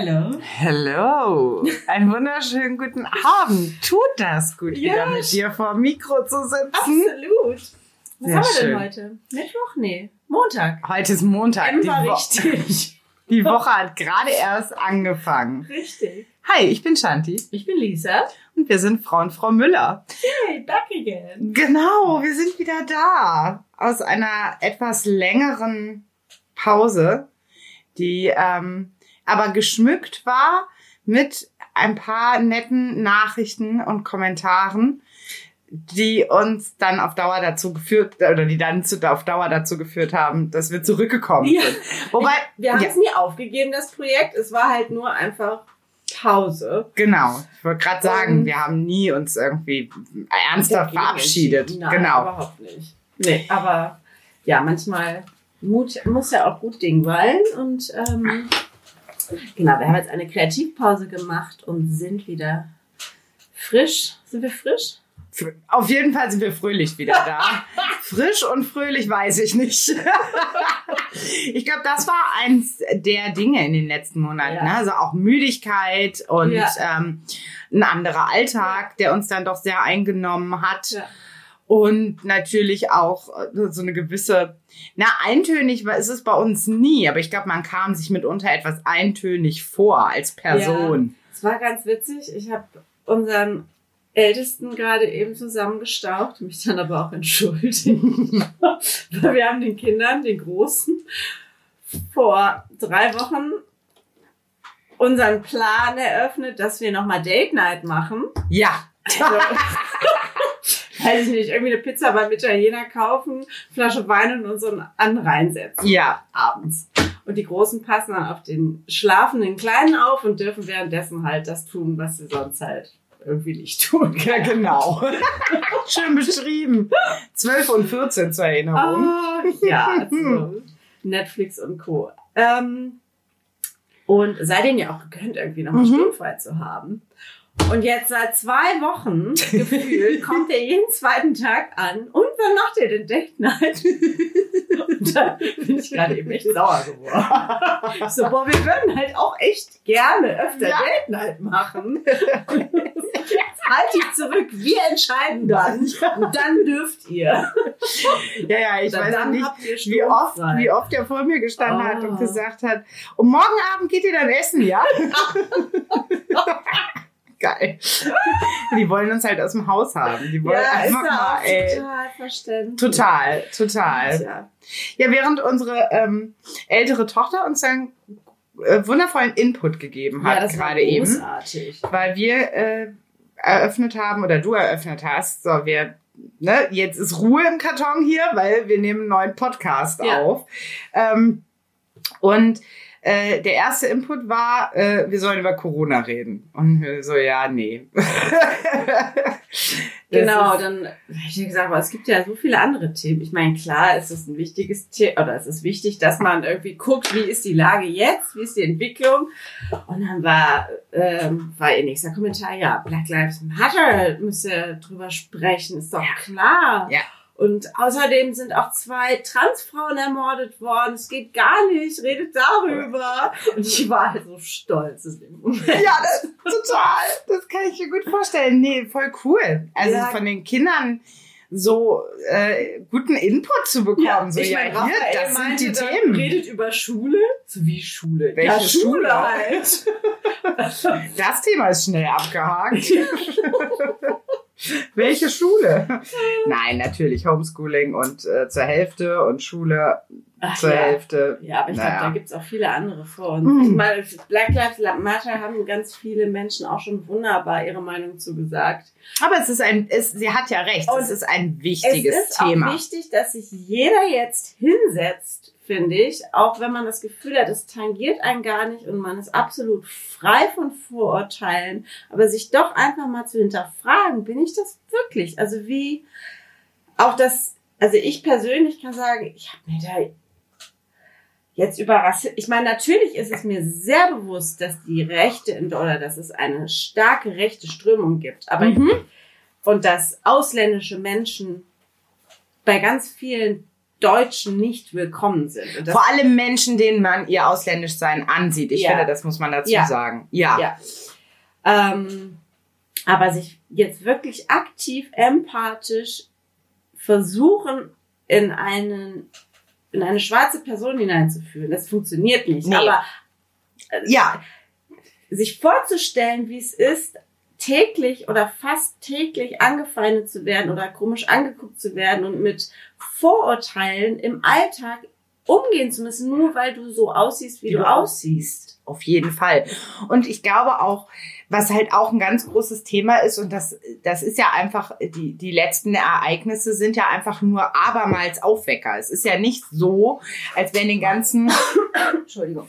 Hallo. Hallo. Einen wunderschönen guten Abend. Tut das gut, Ja, wieder mit dir vor dem Mikro zu sitzen. Absolut. Was Sehr haben wir schön. denn heute? Mittwoch? Nee. Montag. Heute ist Montag. M Die, war Wo richtig. die Woche hat gerade erst angefangen. Richtig. Hi, ich bin Shanti Ich bin Lisa. und wir sind Frau und Frau Müller. Hey, back again. Genau, wir sind wieder da. Aus einer etwas längeren Pause, die ähm, aber geschmückt war mit ein paar netten Nachrichten und Kommentaren, die uns dann auf Dauer dazu geführt, oder die dann zu, auf Dauer dazu geführt haben, dass wir zurückgekommen Ja. sind. Wobei, Wir haben ja, es nie aufgegeben, das Projekt. Es war halt nur einfach Pause. genau. Ich wollte gerade sagen, Und- wir haben nie uns irgendwie ernsthaft verabschiedet. Nein, genau. überhaupt nicht. Nee, aber ja, manchmal Mut muss ja auch gut Ding wollen. Und ähm, genau, wir haben jetzt eine Kreativpause gemacht und sind wieder frisch. Sind wir frisch? Auf jeden Fall sind wir fröhlich wieder da. Frisch und fröhlich weiß ich nicht. ich glaube, das war eins der Dinge in den letzten Monaten. Ja. Ne? Also auch Müdigkeit und Ja. ähm, ein anderer Alltag, der uns dann doch sehr eingenommen hat. Ja. Und natürlich auch äh, so eine gewisse, na, eintönig war- ist es bei uns nie, aber ich glaube, man kam sich mitunter etwas eintönig vor als Person. Es war ganz witzig. Ich habe unseren Ältesten gerade eben zusammengestaucht, mich dann aber auch entschuldigt. Weil wir haben den Kindern, den Großen, vor drei Wochen unseren Plan eröffnet, dass wir nochmal Date Night machen. Ja. Also, weiß ich nicht, irgendwie eine Pizza beim Italiener kaufen, Flasche Wein und uns so an reinsetzen Ja. abends. Und die Großen passen dann auf den schlafenden Kleinen auf und dürfen währenddessen halt das tun, was sie sonst halt irgendwie nicht tun. Ja, genau. Schön beschrieben. 12 und 14 zur Erinnerung. Ah, ja, also Netflix und Co. Ähm, und sei denen ja auch gegönnt, irgendwie nochmal Mhm. sturmfrei zu haben. Und jetzt seit zwei Wochen gefühlt kommt er jeden zweiten Tag an. Und wann macht ihr denn Date Night? Und da bin ich gerade eben echt sauer geworden. Ich so, boah, wir würden halt auch echt gerne öfter Ja. Date Night machen. halt dich zurück, wir entscheiden dann. Und dann dürft ihr. Ja, ja, ich Dann- weiß dann nicht, habt ihr wie oft, wie oft er vor mir gestanden hat und Oh. gesagt hat, und morgen Abend geht ihr dann essen, ja? Geil. Die wollen uns halt aus dem Haus haben. Die wollen ja, ist einfach ja mal, ey. total verständlich. Total, total. Ja. Ja, während unsere ähm, ältere Tochter uns dann äh, wundervollen Input gegeben hat, ja, das war gerade eben. großartig. weil wir äh, eröffnet haben oder du eröffnet hast, so wir ne, jetzt ist Ruhe im Karton hier, weil wir nehmen einen neuen Podcast Ja. auf. Ähm, und äh, der erste Input war, äh, wir sollen über Corona reden. Und so, ja, nee. Genau, ist- dann hab ich gesagt, aber es gibt ja so viele andere Themen. Ich meine, klar, es ist ein wichtiges Thema, oder es ist wichtig, dass man irgendwie guckt, wie ist die Lage jetzt, wie ist die Entwicklung. Und dann war, ähm, war ihr nächster Kommentar, ja, Black Lives Matter, müsst ihr drüber sprechen, ist doch klar. Ja. Und außerdem sind auch zwei Transfrauen ermordet worden. Es geht gar nicht, redet darüber. Und ich war halt so stolz in dem Moment. Ja, das, total. Das kann ich mir gut vorstellen. Nee, voll cool. Also Ja. von den Kindern so äh, guten Input zu bekommen. so, ich ja, hier, das sind die Themen. redet über Schule. So wie Schule? Welche ja, Schule, Schule? halt. Das Thema ist schnell abgehakt. Welche Schule? Nein, natürlich Homeschooling und äh, zur Hälfte und Schule Ach, zur ja. Hälfte. Ja, aber ich glaube, Naja. da gibt's auch viele andere vor uns. Mhm. Ich meine, Black Lives Matter haben ganz viele Menschen auch schon wunderbar ihre Meinung zu gesagt. Aber es ist ein, es, sie hat ja recht, Und es ist ein wichtiges es ist Thema. auch wichtig, dass sich jeder jetzt hinsetzt, finde ich, auch wenn man das Gefühl hat, es tangiert einen gar nicht und man ist absolut frei von Vorurteilen, aber sich doch einfach mal zu hinterfragen, bin ich das wirklich? Also wie auch das, also ich persönlich kann sagen, ich habe mir da jetzt über Rassismus, ich meine, natürlich ist es mir sehr bewusst, dass die Rechte in, oder dass es eine starke rechte Strömung gibt, aber Mhm. und dass ausländische Menschen bei ganz vielen Deutschen nicht willkommen sind. Vor allem Menschen, denen man ihr Ausländischsein ansieht. Ich Ja. finde, das muss man dazu Ja. sagen. Ja. ja. Ähm, aber sich jetzt wirklich aktiv, empathisch versuchen, in einen in eine schwarze Person hineinzuführen, das funktioniert nicht. Nee. Aber ja. sich vorzustellen, wie es ist, täglich oder fast täglich angefeindet zu werden oder komisch angeguckt zu werden und mit Vorurteilen im Alltag umgehen zu müssen, nur weil du so aussiehst, wie, Wie du du aussiehst. Auf jeden Fall. Und ich glaube auch, was halt auch ein ganz großes Thema ist, und das, das ist ja einfach, die, die letzten Ereignisse sind ja einfach nur abermals Aufwecker. Es ist ja nicht so, als wäre in den ganzen, Entschuldigung,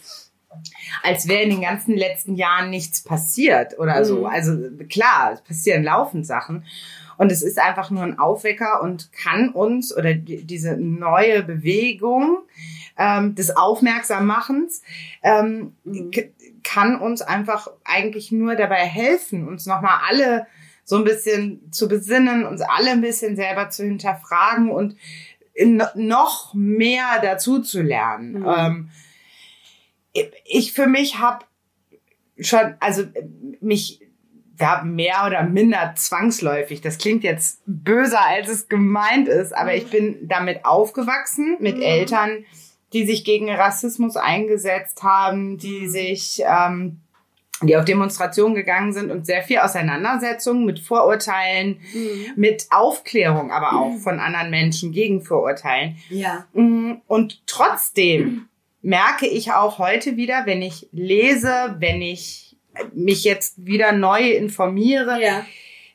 als wäre in den ganzen letzten Jahren nichts passiert oder so. Mhm. Also klar, es passieren laufend Sachen. Und es ist einfach nur ein Aufwecker und kann uns oder die, diese neue Bewegung ähm, des Aufmerksammachens ähm, Mhm. kann uns einfach eigentlich nur dabei helfen, uns nochmal alle so ein bisschen zu besinnen, uns alle ein bisschen selber zu hinterfragen und noch mehr dazu zu lernen. Mhm. Ähm, ich für mich habe schon, also mich ja, mehr oder minder zwangsläufig. Das klingt jetzt böser, als es gemeint ist, aber Mhm. ich bin damit aufgewachsen mit Mhm. Eltern, die sich gegen Rassismus eingesetzt haben, die Mhm. sich, ähm, die auf Demonstrationen gegangen sind und sehr viel Auseinandersetzung mit Vorurteilen, Mhm. mit Aufklärung aber auch von anderen Menschen gegen Vorurteilen. Ja. Mm, Und trotzdem merke ich auch heute wieder, wenn ich lese, wenn ich mich jetzt wieder neu informiere, Ja.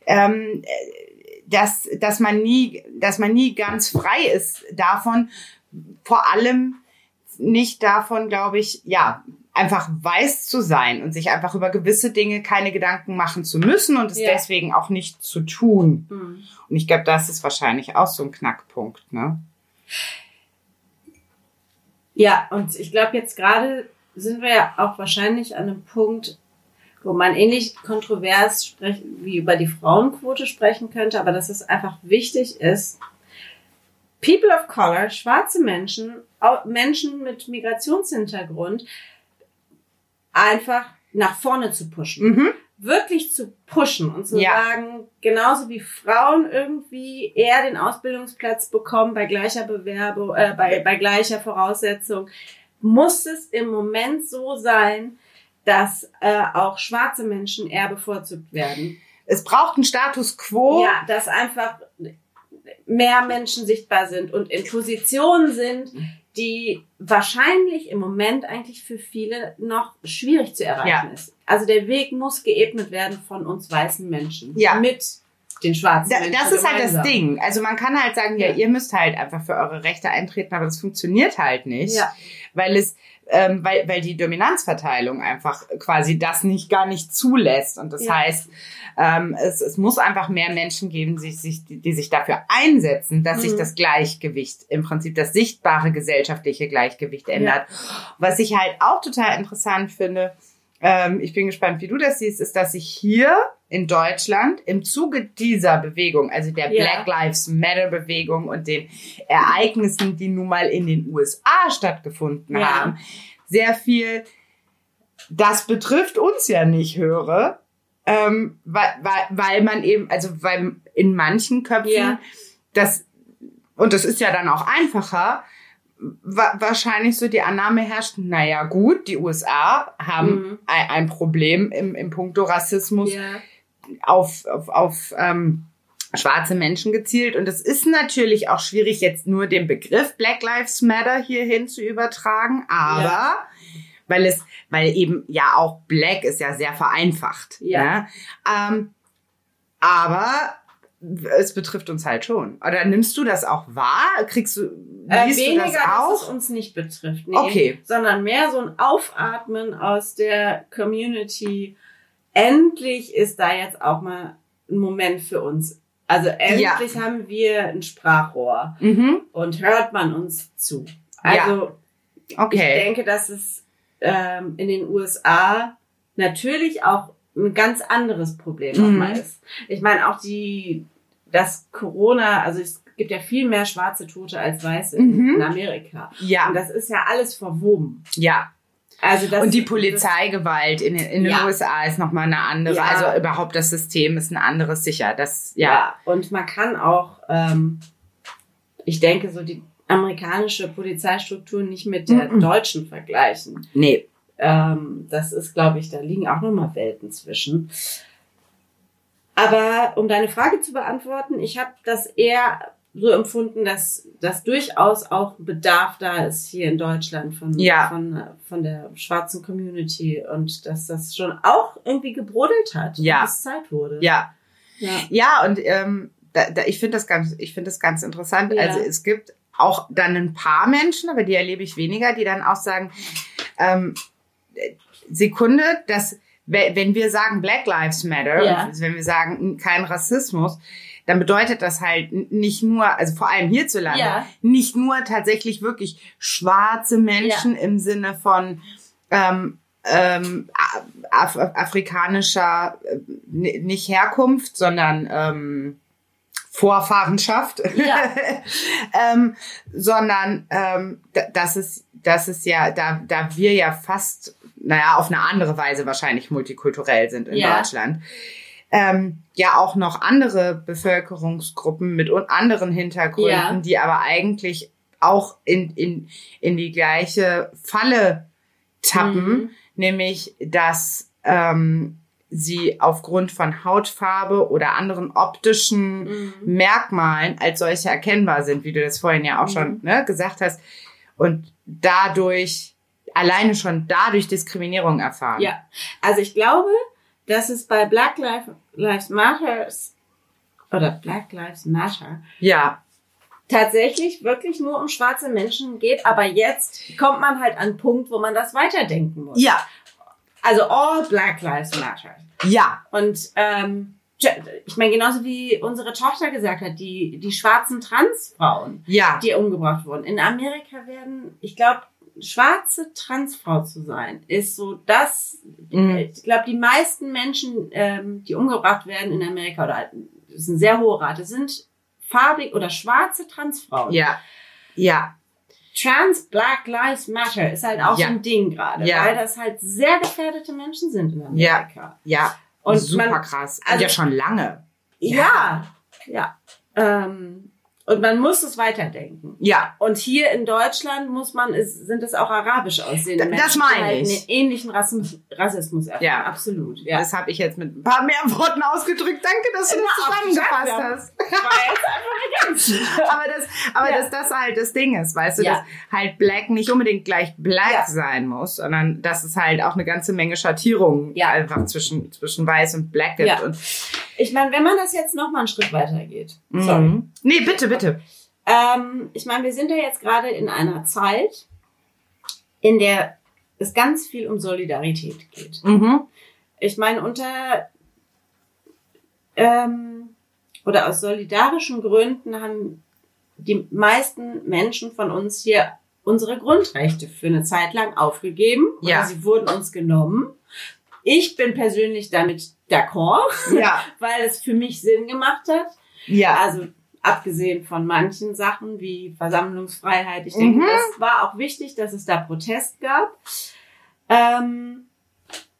ähm, äh, dass, dass man nie, dass man nie ganz frei ist davon, vor allem nicht davon, glaube ich, ja, einfach weiß zu sein und sich einfach über gewisse Dinge keine Gedanken machen zu müssen und es Ja. deswegen auch nicht zu tun. Mhm. Und ich glaube, das ist wahrscheinlich auch so ein Knackpunkt, ne? Ja, und ich glaube, jetzt gerade sind wir ja auch wahrscheinlich an einem Punkt, wo man ähnlich kontrovers sprech wie über die Frauenquote sprechen könnte, aber dass es einfach wichtig ist, People of Color, schwarze Menschen, Menschen mit Migrationshintergrund einfach nach vorne zu pushen. Mhm. Wirklich zu pushen und zu Ja. sagen, genauso wie Frauen irgendwie eher den Ausbildungsplatz bekommen bei gleicher Bewerbung, äh, bei, bei gleicher Voraussetzung, muss es im Moment so sein, dass äh, auch schwarze Menschen eher bevorzugt werden. Es braucht einen Status quo. Ja, dass einfach mehr Menschen sichtbar sind und in Positionen sind, die wahrscheinlich im Moment eigentlich für viele noch schwierig zu erreichen ist. Also der Weg muss geebnet werden von uns weißen Menschen. Ja. Mit den schwarzen Da, Menschen. das ist halt das. Ding. Also man kann halt sagen, ja, Ja. ihr müsst halt einfach für eure Rechte eintreten, aber das funktioniert halt nicht, Ja. weil es, ähm, weil, weil die Dominanzverteilung einfach quasi das nicht gar nicht zulässt. Und das Ja. heißt, ähm, es, es muss einfach mehr Menschen geben, die sich, die, die sich dafür einsetzen, dass sich Mhm. das Gleichgewicht, im Prinzip das sichtbare gesellschaftliche Gleichgewicht ändert. Was ich halt auch total interessant finde, ähm, ich bin gespannt, wie du das siehst, ist, dass sich hier in Deutschland im Zuge dieser Bewegung, also der Ja. Black Lives Matter Bewegung und den Ereignissen, die nun mal in den USA stattgefunden Ja. haben, sehr viel, das betrifft uns ja nicht, höre, ähm, weil, weil, weil man eben, also weil in manchen Köpfen Ja. das, und das ist ja dann auch einfacher, wa wahrscheinlich so die Annahme herrscht, naja gut, die USA haben Mhm. ein, ein Problem im, im Punkto Rassismus Ja. Auf, auf, auf ähm, schwarze Menschen gezielt. Und es ist natürlich auch schwierig, jetzt nur den Begriff Black Lives Matter hierhin zu übertragen, aber Ja. weil es, weil eben ja auch Black ist ja sehr vereinfacht. Ja. Ne? Ähm, aber es betrifft uns halt schon. Oder nimmst du das auch wahr? Kriegst du, Äh, liest du weniger, das dass es auch? uns nicht betrifft. Nee, Okay. Sondern mehr so ein Aufatmen aus der Community. Endlich ist da jetzt auch mal ein Moment für uns. Also endlich haben wir ein Sprachrohr Mhm. und hört man uns zu. Also ich Okay. denke, dass es ähm, in den USA natürlich auch ein ganz anderes Problem Mhm. nochmal ist. Ich meine auch die, das Corona, also es gibt ja viel mehr schwarze Tote als Weiße Mhm. in Amerika. Ja, Und das ist ja alles verwoben. ja. Also das, Und die Polizeigewalt in, den- in den Ja. USA ist nochmal eine andere. Ja. Also überhaupt das System ist ein anderes sicher. Das, Ja. ja. und man kann auch, ähm, ich denke, so die amerikanische Polizeistruktur nicht mit der Mhm. deutschen vergleichen. Nee. Ähm, das ist, glaube ich, da liegen auch nochmal Welten zwischen. Aber um deine Frage zu beantworten, ich habe das eher so empfunden, dass, dass durchaus auch Bedarf da ist hier in Deutschland von, Ja. von, von der schwarzen Community und dass das schon auch irgendwie gebrodelt hat, Ja. bis es Zeit wurde. Ja. ja. Ja, und ähm, da, da, ich finde das ganz, ich finde das ganz interessant. Ja. Also es gibt auch dann ein paar Menschen, aber die erlebe ich weniger, die dann auch sagen, ähm, äh, Sekunde, dass we- wenn wir sagen Black Lives Matter, Ja. wenn wir sagen kein Rassismus, dann bedeutet das halt nicht nur, also vor allem hierzulande, Ja. nicht nur tatsächlich wirklich schwarze Menschen im Sinne von ähm, ähm, Af afrikanischer, äh, nicht Herkunft, sondern ähm, Vorfahrenschaft, Ja. ähm, sondern ähm, da- das ist, das ist ja, da, da wir ja fast, naja, auf eine andere Weise wahrscheinlich multikulturell sind in Ja. Deutschland, ähm, ja auch noch andere Bevölkerungsgruppen mit anderen Hintergründen, Ja. die aber eigentlich auch in, in, in die gleiche Falle tappen, Mhm. nämlich dass ähm, sie aufgrund von Hautfarbe oder anderen optischen Mhm. Merkmalen als solche erkennbar sind, wie du das vorhin ja auch schon Mhm. ne, gesagt hast, und dadurch, alleine schon dadurch Diskriminierung erfahren. Ja, also ich glaube, dass es bei Black Lives, Matters oder Black Lives Matter Ja, tatsächlich wirklich nur um schwarze Menschen geht, aber jetzt kommt man halt an einen Punkt, wo man das weiterdenken muss. ja, Also all Black Lives Matter. ja, Und ähm, ich meine, genauso wie unsere Tochter gesagt hat, die, die schwarzen Transfrauen, ja, die umgebracht wurden. In Amerika werden, ich glaube, schwarze Transfrau zu sein, ist so das, Mhm. ich glaube, die meisten Menschen, ähm, die umgebracht werden in Amerika, oder das ist eine sehr hohe Rate, sind farbig oder schwarze Transfrauen. ja, ja, Trans Black Lives Matter ist halt auch Ja. so ein Ding gerade, Ja. weil das halt sehr gefährdete Menschen sind in Amerika. ja. Und super man- krass. Und also- ja schon lange. Ja, ja. Ähm, und man muss es weiterdenken. Ja, Und hier in Deutschland muss man, sind es auch arabisch aussehende Menschen, das meine die halt ich. einen ähnlichen Rassismus, Rassismus erfahren. Ja. absolut. Ja. das habe ich jetzt mit ein paar mehr Worten ausgedrückt. Danke, dass du das zusammengefasst gesagt, hast. Aber das, aber Ja. dass das halt das Ding ist, weißt du, Ja. dass halt Black nicht unbedingt gleich Black Ja. sein muss, sondern dass es halt auch eine ganze Menge Schattierungen Ja. einfach zwischen, zwischen Weiß und Black gibt. Ja. Und, Ich meine, wenn man das jetzt noch mal einen Schritt weiter geht. Sorry. Mhm. Nee, bitte, bitte. Ähm, ich meine, wir sind ja jetzt gerade in einer Zeit, in der es ganz viel um Solidarität geht. Mhm. Ich meine, unter ähm, oder aus solidarischen Gründen haben die meisten Menschen von uns hier unsere Grundrechte für eine Zeit lang aufgegeben. Ja. sie wurden uns genommen. Ich bin persönlich damit d'accord, Ja, weil es für mich Sinn gemacht hat. ja, Also abgesehen von manchen Sachen wie Versammlungsfreiheit. Ich denke, Mhm. das war auch wichtig, dass es da Protest gab. Ähm,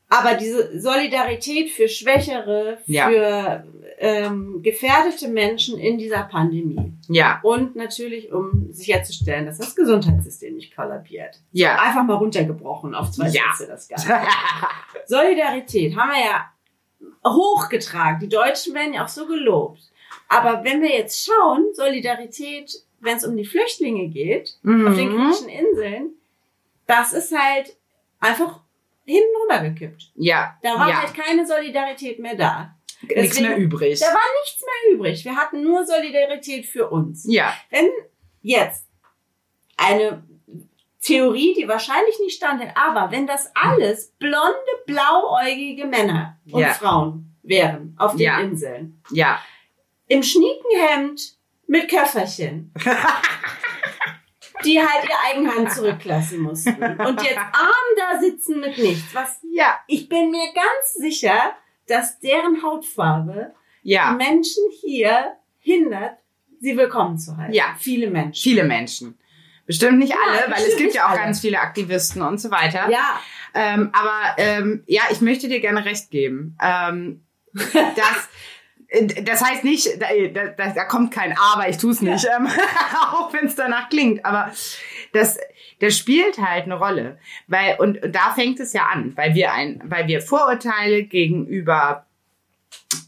aber diese Solidarität für Schwächere, Ja. für ähm, gefährdete Menschen in dieser Pandemie. ja, Und natürlich, um sicherzustellen, dass das Gesundheitssystem nicht kollabiert. ja. Einfach mal runtergebrochen auf zwei Ja. Sätze das Ganze. Solidarität haben wir ja hochgetragen. Die Deutschen werden ja auch so gelobt. Aber wenn wir jetzt schauen, Solidarität, wenn es um die Flüchtlinge geht, auf den Mhm. griechischen Inseln, das ist halt einfach hinten runtergekippt. Ja, Da war ja. halt keine Solidarität mehr da. nichts deswegen- mehr übrig. Da war nichts mehr übrig. Wir hatten nur Solidarität für uns. Ja, Wenn jetzt eine Theorie, die wahrscheinlich nicht standhält, aber wenn das alles blonde, blauäugige Männer und Ja. Frauen wären auf den Ja. Inseln, ja, im Schniekenhemd mit Köfferchen, die halt ihr Eigenhand zurücklassen mussten und jetzt arm da sitzen mit nichts. Was ja, ich bin mir ganz sicher, dass deren Hautfarbe ja, Menschen hier hindert, sie willkommen zu heißen. Ja. Viele Menschen. Viele Menschen. Bestimmt nicht alle, weil es gibt ja auch alle. ganz viele Aktivisten und so weiter. Ja. Ähm, aber ähm, ja, ich möchte dir gerne recht geben. Ähm, das, äh, das heißt nicht, da, da, da kommt kein Aber, ich tue es nicht, ähm, auch wenn es danach klingt. Aber das, das spielt halt eine Rolle, weil und, und da fängt es ja an, weil wir ein, weil wir Vorurteile gegenüber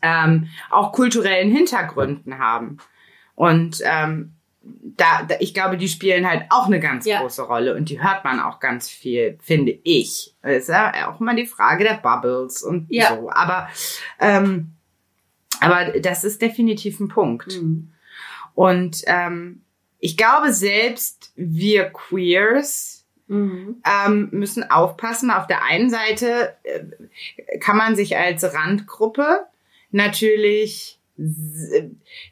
ähm, auch kulturellen Hintergründen haben und ähm, da, da, ich glaube, die spielen halt auch eine ganz Ja. große Rolle und die hört man auch ganz viel, finde ich. Das ist ja auch immer die Frage der Bubbles und Ja. so. Aber, ähm, aber das ist definitiv ein Punkt. Mhm. Und ähm, ich glaube, selbst wir Queers Mhm. ähm, müssen aufpassen. Auf der einen Seite äh, kann man sich als Randgruppe natürlich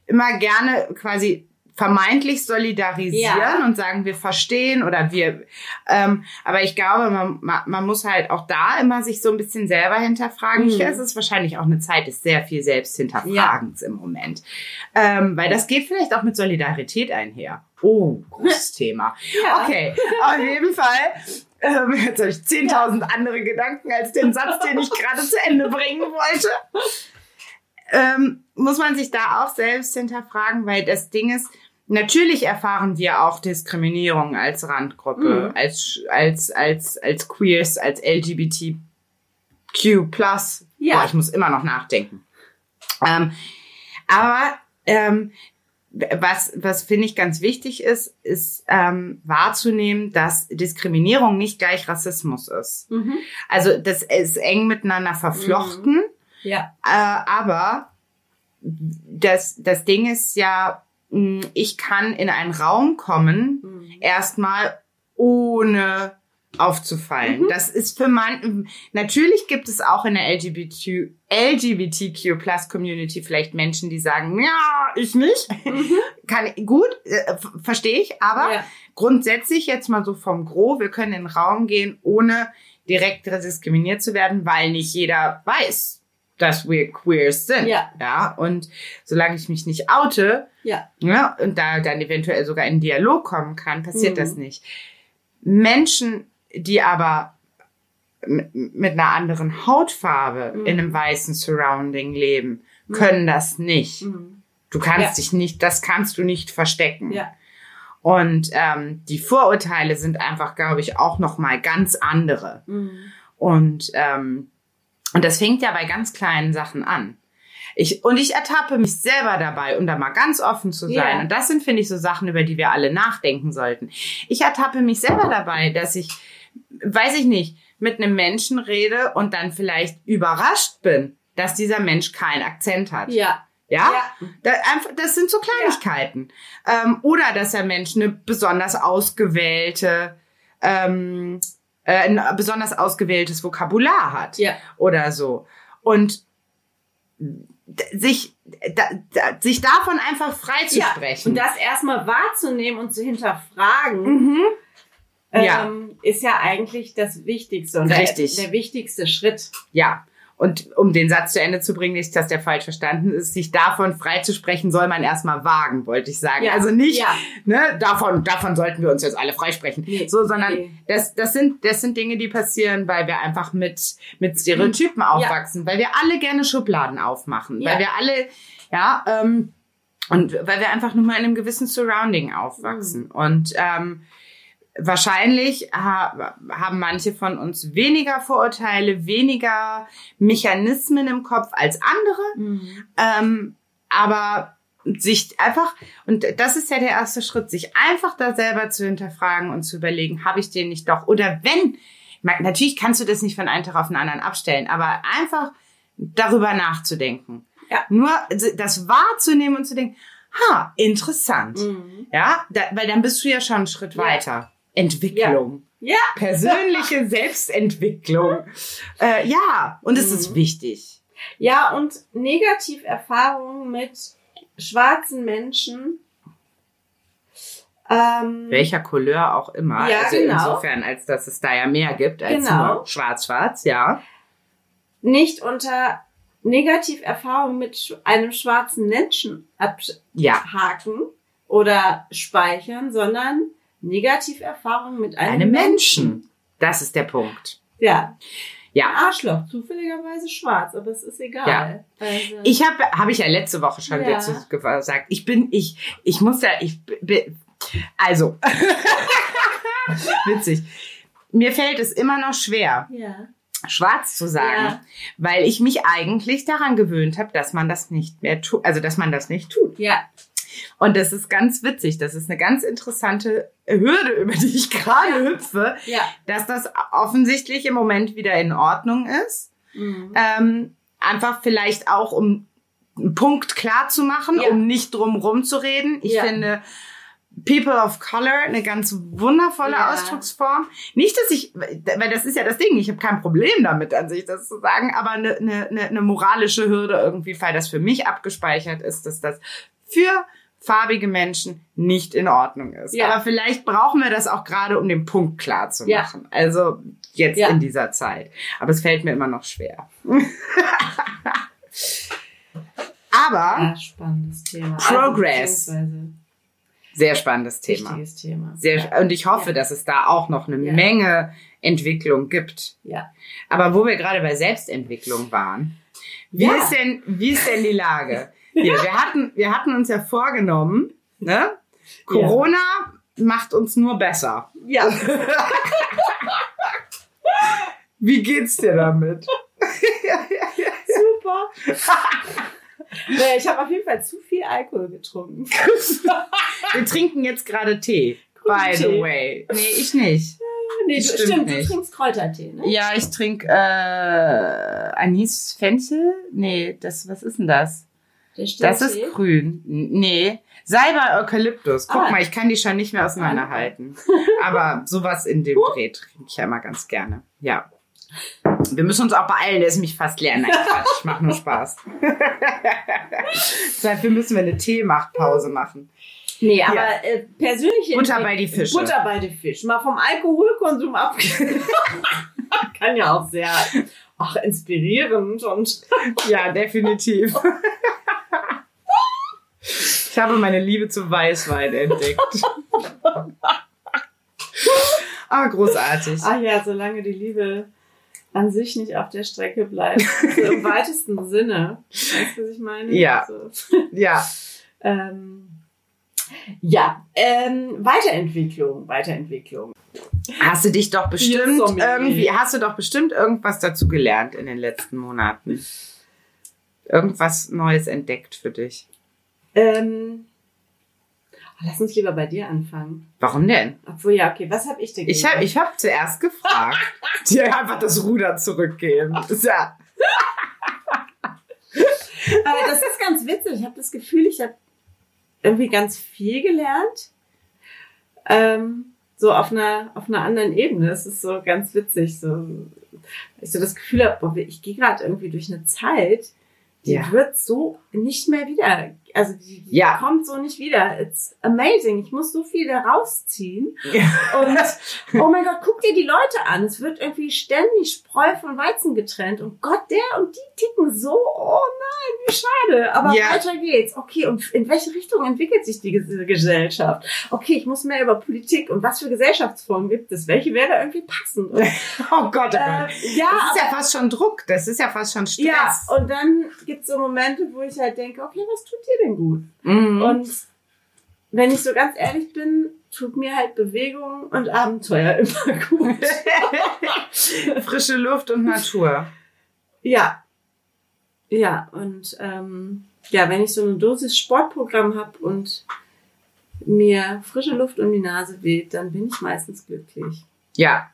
immer gerne quasi vermeintlich solidarisieren Ja. und sagen, wir verstehen oder wir, ähm, aber ich glaube, man, man, muss halt auch da immer sich so ein bisschen selber hinterfragen. Mhm. Ich, es ist wahrscheinlich auch eine Zeit des sehr viel Selbsthinterfragens im Moment, ähm, weil das geht vielleicht auch mit Solidarität einher. Oh, großes Thema. Ja. Okay, auf jeden Fall. Ähm, jetzt habe ich 10.000 andere Gedanken als den Satz, den ich gerade zu Ende bringen wollte. Ähm, muss man sich da auch selbst hinterfragen, weil das Ding ist, natürlich erfahren wir auch Diskriminierung als Randgruppe, Mhm. als, als, als, als Queers, als LGBTQ+. Ja. Boah, ich muss immer noch nachdenken. Ähm, aber ähm, was, was finde ich ganz wichtig ist, ist ähm, wahrzunehmen, dass Diskriminierung nicht gleich Rassismus ist. Mhm. Also das ist eng miteinander verflochten, Ja. äh, aber das, das Ding ist ja, ich kann in einen Raum kommen, Mhm. erstmal ohne aufzufallen. Mhm. Das ist für man, natürlich gibt es auch in der LGBT, LGBTQ Plus Community vielleicht Menschen, die sagen, ja, ich nicht. Mhm. Kann, gut, äh, verstehe ich, aber Ja. grundsätzlich jetzt mal so vom Gro, wir können in den Raum gehen, ohne direkt diskriminiert zu werden, weil nicht jeder weiß, dass wir Queers sind. Ja. ja. Und solange ich mich nicht oute, Ja. ja, und da dann eventuell sogar in Dialog kommen kann, passiert Mhm. das nicht. Menschen, die aber mit einer anderen Hautfarbe Mhm. in einem weißen Surrounding leben, können das nicht. Mhm. Du kannst Ja. dich nicht, das kannst du nicht verstecken. Ja. Und ähm, die Vorurteile sind einfach, glaube ich, auch noch mal ganz andere. Mhm. Und ähm, und das fängt ja bei ganz kleinen Sachen an. Ich, und ich ertappe mich selber dabei, um da mal ganz offen zu sein. Ja. Und das sind, finde ich, so Sachen, über die wir alle nachdenken sollten. Ich ertappe mich selber dabei, dass ich, weiß ich nicht, mit einem Menschen rede und dann vielleicht überrascht bin, dass dieser Mensch keinen Akzent hat. Ja. Ja? Ja. Das sind so Kleinigkeiten. Ähm, oder dass der Mensch eine besonders ausgewählte, ähm, äh, ein besonders ausgewähltes Vokabular hat. Ja. Oder so. Und sich, da, da, sich davon einfach freizusprechen. Und das erstmal wahrzunehmen und zu hinterfragen, mhm. Ja. ähm, ist ja eigentlich das Wichtigste und Richtig. Der, der wichtigste Schritt. Ja. Und um den Satz zu Ende zu bringen, nicht, dass der falsch verstanden ist, sich davon freizusprechen, soll man erstmal wagen, wollte ich sagen. Ja. Also nicht, Ja. ne, davon, davon sollten wir uns jetzt alle freisprechen. Nee. So, sondern Nee. das, das sind, das sind Dinge, die passieren, weil wir einfach mit, mit Stereotypen aufwachsen, weil wir alle gerne Schubladen aufmachen, Ja. weil wir alle, ja, ähm, und weil wir einfach nur mal in einem gewissen Surrounding aufwachsen. Und ähm, wahrscheinlich ha haben manche von uns weniger Vorurteile, weniger Mechanismen im Kopf als andere. Ähm, aber sich einfach, und das ist ja der erste Schritt, sich einfach da selber zu hinterfragen und zu überlegen, habe ich den nicht doch? Oder wenn, natürlich kannst du das nicht von einem Tag auf den anderen abstellen, aber einfach darüber nachzudenken. Ja. Nur das wahrzunehmen und zu denken, ha, interessant. Mhm. Ja, da, weil dann bist du ja schon einen Schritt Ja. weiter. Entwicklung. Ja. Persönliche Selbstentwicklung. Äh, ja, und es ist Mhm. wichtig. Ja, und Negativerfahrungen mit schwarzen Menschen. Ähm, Welcher Couleur auch immer. Ja, also genau. insofern, als dass es da ja mehr gibt als Genau. nur schwarz-schwarz, ja. nicht unter Negativerfahrungen mit einem schwarzen Menschen Ja. abhaken oder speichern, sondern Negativerfahrungen mit einem, Einem Menschen. Das ist der Punkt. Ja. Ja. Ein Arschloch, zufälligerweise schwarz, aber es ist egal. Also, Ich habe, habe ich ja letzte Woche schon Ja. dazu gesagt. Ich bin, ich, ich muss ja, ich bin, also, witzig. Mir fällt es immer noch schwer, ja. schwarz zu sagen, Ja. weil ich mich eigentlich daran gewöhnt habe, dass man das nicht mehr tut, also dass man das nicht tut. Ja. Und das ist ganz witzig. Das ist eine ganz interessante Hürde, über die ich gerade hüpfe, Ja. dass das offensichtlich im Moment wieder in Ordnung ist. Mhm. Ähm, einfach vielleicht auch, um einen Punkt klar zu machen, Ja. um nicht drum rum zu reden. Ich Ja. finde People of Color eine ganz wundervolle Ja. Ausdrucksform. Nicht, dass ich, weil das ist ja das Ding, ich habe kein Problem damit an sich, das zu sagen, aber eine, eine, eine moralische Hürde irgendwie, weil das für mich abgespeichert ist, dass das für farbige Menschen nicht in Ordnung ist. Ja. Aber vielleicht brauchen wir das auch gerade, um den Punkt klar zu Ja. machen. Also jetzt Ja. in dieser Zeit. Aber es fällt mir immer noch schwer. Aber Ja, spannendes Thema. Progress. Also, sehr spannendes Thema. Wichtiges Thema. Sehr, ja. und ich hoffe, Ja. dass es da auch noch eine Ja. Menge Entwicklung gibt. Ja. Aber wo wir gerade bei Selbstentwicklung waren, wie, Ja. ist, denn, wie ist denn die Lage? Hier, wir, hatten, wir hatten uns ja vorgenommen, ne? Corona macht uns nur besser. Ja. Wie geht's dir damit? Super. naja, ich habe auf jeden Fall zu viel Alkohol getrunken. Wir trinken jetzt gerade Tee. By the Tee. way. Nee, ich nicht. Nee, du, stimmt stimmt, nicht. du trinkst Kräutertee, ne? Ja, ich trinke äh, Anis Fenchel. Nee, das, was ist denn das? Das ist Stilltee. grün. Nee. Salbei Eukalyptus. Guck Ah. mal, ich kann die schon nicht mehr auseinanderhalten. Aber sowas in dem Dreh trinke ich ja immer ganz gerne. Ja. Wir müssen uns auch beeilen, der ist mich fast leer. Nein, Quatsch, ich mach nur Spaß. Dafür müssen wir eine Teemachtpause machen. Nee, aber äh, persönliche Butter bei die Fische. Butter bei die Fisch. Mal vom Alkoholkonsum ab. Kann ja auch sehr ach, inspirierend und Ja, definitiv. Ich habe meine Liebe zu Weißwein entdeckt. Ah, großartig. ach ja, solange die Liebe an sich nicht auf der Strecke bleibt. So Im weitesten Sinne. Weißt du, was ich meine? Ja. So. Ja. Ähm, ja, ähm, Weiterentwicklung, Weiterentwicklung. Hast du dich doch bestimmt irgendwie, hast du doch bestimmt irgendwas dazu gelernt in den letzten Monaten. Irgendwas Neues entdeckt für dich. Ähm, oh, lass uns lieber bei dir anfangen. Warum denn? Obwohl, ja, okay, was habe ich denn Ich habe ich hab zuerst gefragt. Dir einfach das Ruder zurückgeben. Das ist ja, Aber das ist ganz witzig. Ich habe das Gefühl, ich habe irgendwie ganz viel gelernt. Ähm, so auf einer, auf einer anderen Ebene. Es ist so ganz witzig. So, ich so das Gefühl habe, ich gehe gerade irgendwie durch eine Zeit, die Ja. wird so nicht mehr wieder. Also die, die Ja. kommt so nicht wieder. It's amazing. Ich muss so viel da rausziehen. Ja. Und oh mein Gott, guck dir die Leute an. Es wird irgendwie ständig Spreu von Weizen getrennt. Und Gott, der und die ticken so. Oh nein, wie schade. Aber Ja. weiter geht's. Okay, und in welche Richtung entwickelt sich die Ges- Gesellschaft? Okay, ich muss mehr über Politik und was für Gesellschaftsformen gibt es? Welche wäre irgendwie passend? Und, oh Gott, äh, ja, Das ist ja fast schon Druck. Das ist ja fast schon Stress. ja, und dann gibt's so Momente, wo ich halt denke, okay, was tut dir denn gut? Mhm. Und wenn ich so ganz ehrlich bin, tut mir halt Bewegung und Abenteuer immer gut. Frische Luft und Natur. ja. Ja, und ähm, ja, wenn ich so eine Dosis Sportprogramm habe und mir frische Luft um die Nase weht, dann bin ich meistens glücklich. Ja,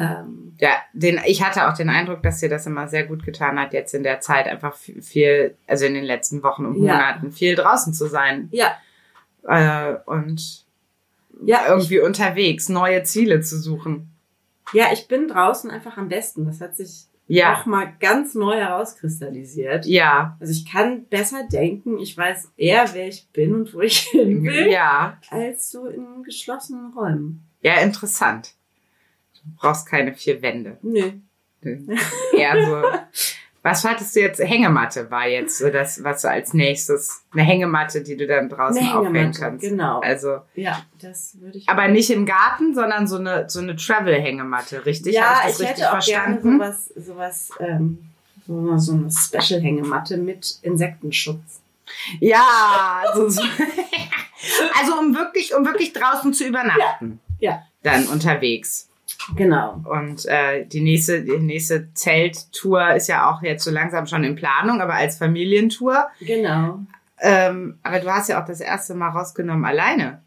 Ähm, ja, den, ich hatte auch den Eindruck, dass dir das immer sehr gut getan hat, jetzt in der Zeit einfach viel- also in den letzten Wochen und Ja. Monaten viel draußen zu sein ja, äh, und ja, ich, irgendwie unterwegs neue Ziele zu suchen. ja, ich bin draußen einfach am besten. Das hat sich Ja, noch mal ganz neu herauskristallisiert. ja, Also ich kann besser denken, ich weiß eher, wer ich bin und wo ich hin will, ja, als so in geschlossenen Räumen. ja, interessant. Du brauchst keine vier Wände. Nö. Eher so Was hattest du jetzt? Hängematte war jetzt so das, was du als nächstes, eine Hängematte, die du dann draußen aufhängen kannst. genau. Also, Ja, das würde ich. aber nicht im Garten, sondern so eine, so eine Travel-Hängematte, richtig? ja, ich das ich richtig hätte auch verstanden? gerne sowas, sowas, ähm, so, so eine Special-Hängematte mit Insektenschutz. Ja, so, so. also um wirklich, um wirklich draußen zu übernachten. Ja, Dann unterwegs. Genau. Und äh, die nächste, die nächste Zelttour ist ja auch jetzt so langsam schon in Planung, aber als Familientour. Genau. Ähm, aber du hast ja auch das erste Mal rausgenommen alleine.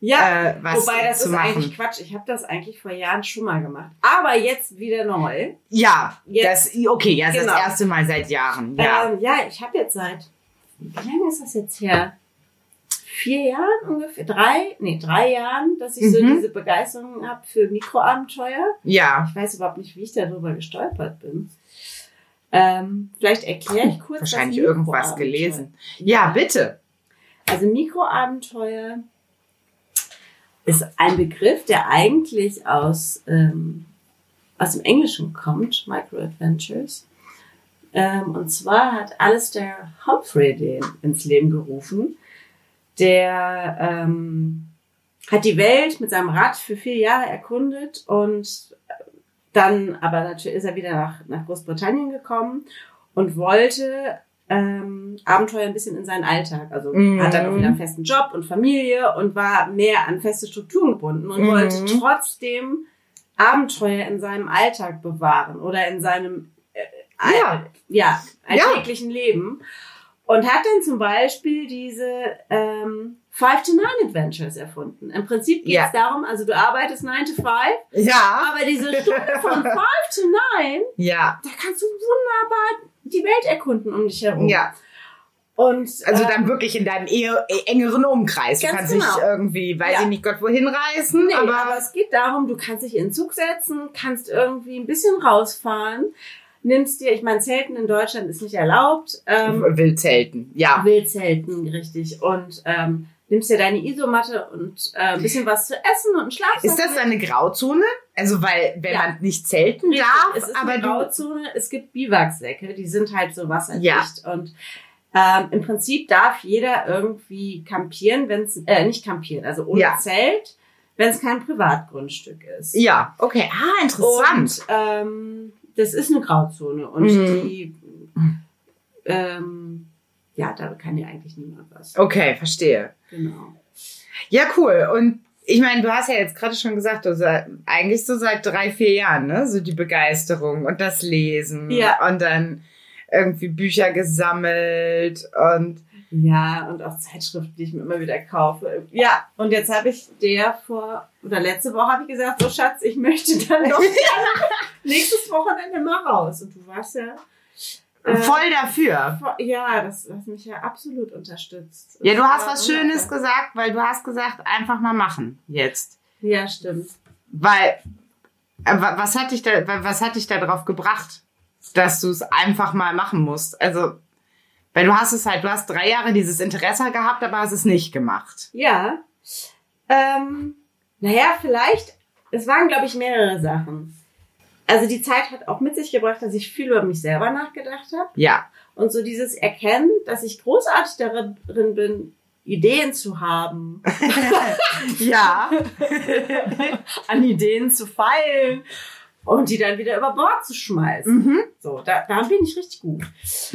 Ja, äh, wobei das ist machen. eigentlich Quatsch. Ich habe das eigentlich vor Jahren schon mal gemacht. Aber jetzt wieder neu. Ja, Jetzt- das, okay, ja, das ist Genau. das erste Mal seit Jahren. Ja. Ähm, ja, ich habe jetzt seit, wie lange ist das jetzt her? Vier Jahren ungefähr? Drei? Nee, drei Jahren, dass ich so Mhm. diese Begeisterung habe für Mikroabenteuer. ja. Ich weiß überhaupt nicht, wie ich darüber gestolpert bin. Ähm, vielleicht erkläre ich kurz. Wahrscheinlich irgendwas gelesen. Ja, bitte. Also Mikroabenteuer ist ein Begriff, der eigentlich aus, ähm, aus dem Englischen kommt, Microadventures. Ähm, und zwar hat Alistair Humphrey den ins Leben gerufen. Der ähm, hat die Welt mit seinem Rad für vier Jahre erkundet und dann aber natürlich ist er wieder nach, nach Großbritannien gekommen und wollte ähm, Abenteuer ein bisschen in seinen Alltag. Also Mhm. hat dann auch wieder einen festen Job und Familie und war mehr an feste Strukturen gebunden und Mhm. wollte trotzdem Abenteuer in seinem Alltag bewahren oder in seinem äh, all- Ja. ja, Ja. alltäglichen Leben. Und hat dann zum Beispiel diese ähm, Five to Nine Adventures erfunden. Im Prinzip geht es Ja. darum, also du arbeitest 9 to 5, Ja. aber diese Stunde von 5 to 9, Ja. da kannst du wunderbar die Welt erkunden um dich herum. Ja. Und Also äh, dann wirklich in deinem eher, äh, engeren Umkreis. Du kannst genau. nicht irgendwie, weiß Ja. ich nicht, Gott wohin reisen, Nee, aber, aber, es geht darum, du kannst dich in den Zug setzen, kannst irgendwie ein bisschen rausfahren, nimmst dir, ich meine, Zelten in Deutschland ist nicht erlaubt, ähm, will zelten. Ja. Wildzelten, richtig, und ähm, nimmst dir deine Isomatte und äh, ein bisschen was zu essen und einen Schlafsack. Ist das eine Grauzone? Also weil, wenn Ja. man nicht zelten Richtig, darf, es ist aber eine Grauzone, es gibt Biwaksäcke, die sind halt so wasserdicht Ja. und ähm, im Prinzip darf jeder irgendwie campieren, wenn es, äh, nicht campieren, also ohne Ja. Zelt, wenn es kein Privatgrundstück ist. ja, okay, ah, interessant. Und ähm, das ist eine Grauzone und Mhm. die, ähm, ja, da kann dir eigentlich niemand was. okay, verstehe. Genau. Ja, cool. Und ich meine, du hast ja jetzt gerade schon gesagt, du seit, eigentlich so seit drei, vier Jahren, ne? So die Begeisterung und das Lesen. Ja. Und dann irgendwie Bücher gesammelt und Ja, und auch Zeitschriften, die ich mir immer wieder kaufe. Ja, und jetzt habe ich der vor, oder letzte Woche habe ich gesagt, so Schatz, ich möchte dann doch gerne nächstes Wochenende mal raus. Und du warst ja äh, voll dafür. voll- Ja, das hat mich ja absolut unterstützt. Ja, du hast was Schönes gesagt, weil du hast gesagt, einfach mal machen jetzt. Ja, stimmt. Weil, äh, wa- was hat dich da, wa- was hat dich da drauf gebracht, dass du es einfach mal machen musst? Also, weil du hast es halt, du hast drei Jahre dieses Interesse gehabt, aber hast es nicht gemacht. Ja. Ähm, naja, vielleicht, es waren, glaube ich, mehrere Sachen. Also die Zeit hat auch mit sich gebracht, dass ich viel über mich selber nachgedacht habe. Ja. Und so dieses Erkennen, dass ich großartig darin bin, Ideen zu haben, Ja. an Ideen zu feilen und die dann wieder über Bord zu schmeißen. mhm. So, da, da bin ich richtig gut. Ist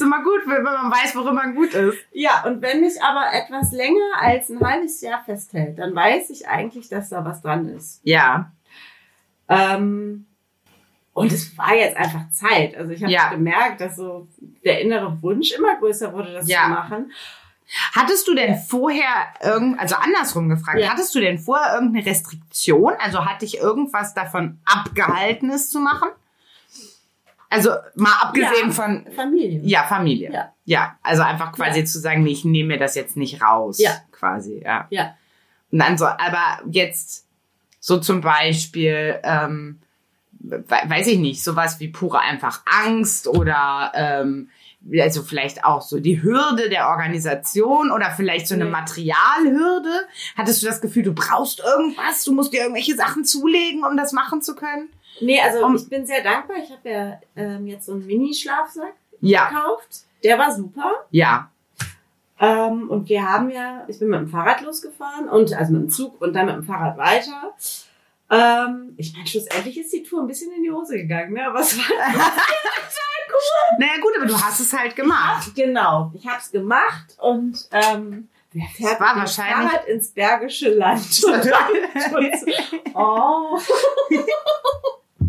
immer gut, wenn man weiß, worin man gut ist. Ja, und wenn mich aber etwas länger als ein halbes Jahr festhält, dann weiß ich eigentlich, dass da was dran ist. Ja. Ähm, und es war jetzt einfach Zeit. Also ich habe Ja. gemerkt, dass so der innere Wunsch immer größer wurde, das Ja. zu machen. Hattest du denn vorher irgend, also andersrum gefragt, Ja. hattest du denn vorher irgendeine Restriktion? Also hat dich irgendwas davon abgehalten, es zu machen? Also mal abgesehen Ja. von Familie. Ja, Familie. Ja. Ja, also einfach quasi zu sagen, nee, ich nehme mir das jetzt nicht raus. Ja. Quasi, ja. Ja. Und dann so, aber jetzt so zum Beispiel, ähm, we- weiß ich nicht, sowas wie pure einfach Angst oder ähm, also vielleicht auch so die Hürde der Organisation oder vielleicht so eine Nee. Materialhürde. Hattest du das Gefühl, du brauchst irgendwas, du musst dir irgendwelche Sachen zulegen, um das machen zu können? Nee, also Um- ich bin sehr dankbar. Ich habe ja ähm, jetzt so einen Mini-Schlafsack Ja, gekauft. Der war super. ja. Ähm, und wir haben ja, ich bin mit dem Fahrrad losgefahren und also mit dem Zug und dann mit dem Fahrrad weiter. Ähm, ich meine, schlussendlich ist die Tour ein bisschen in die Hose gegangen, ne? Aber es war Naja, gut, aber du hast es halt gemacht. genau. Ich habe es gemacht und ähm, wer fährt war wahrscheinlich- Fahrrad ins Bergische Land? oh.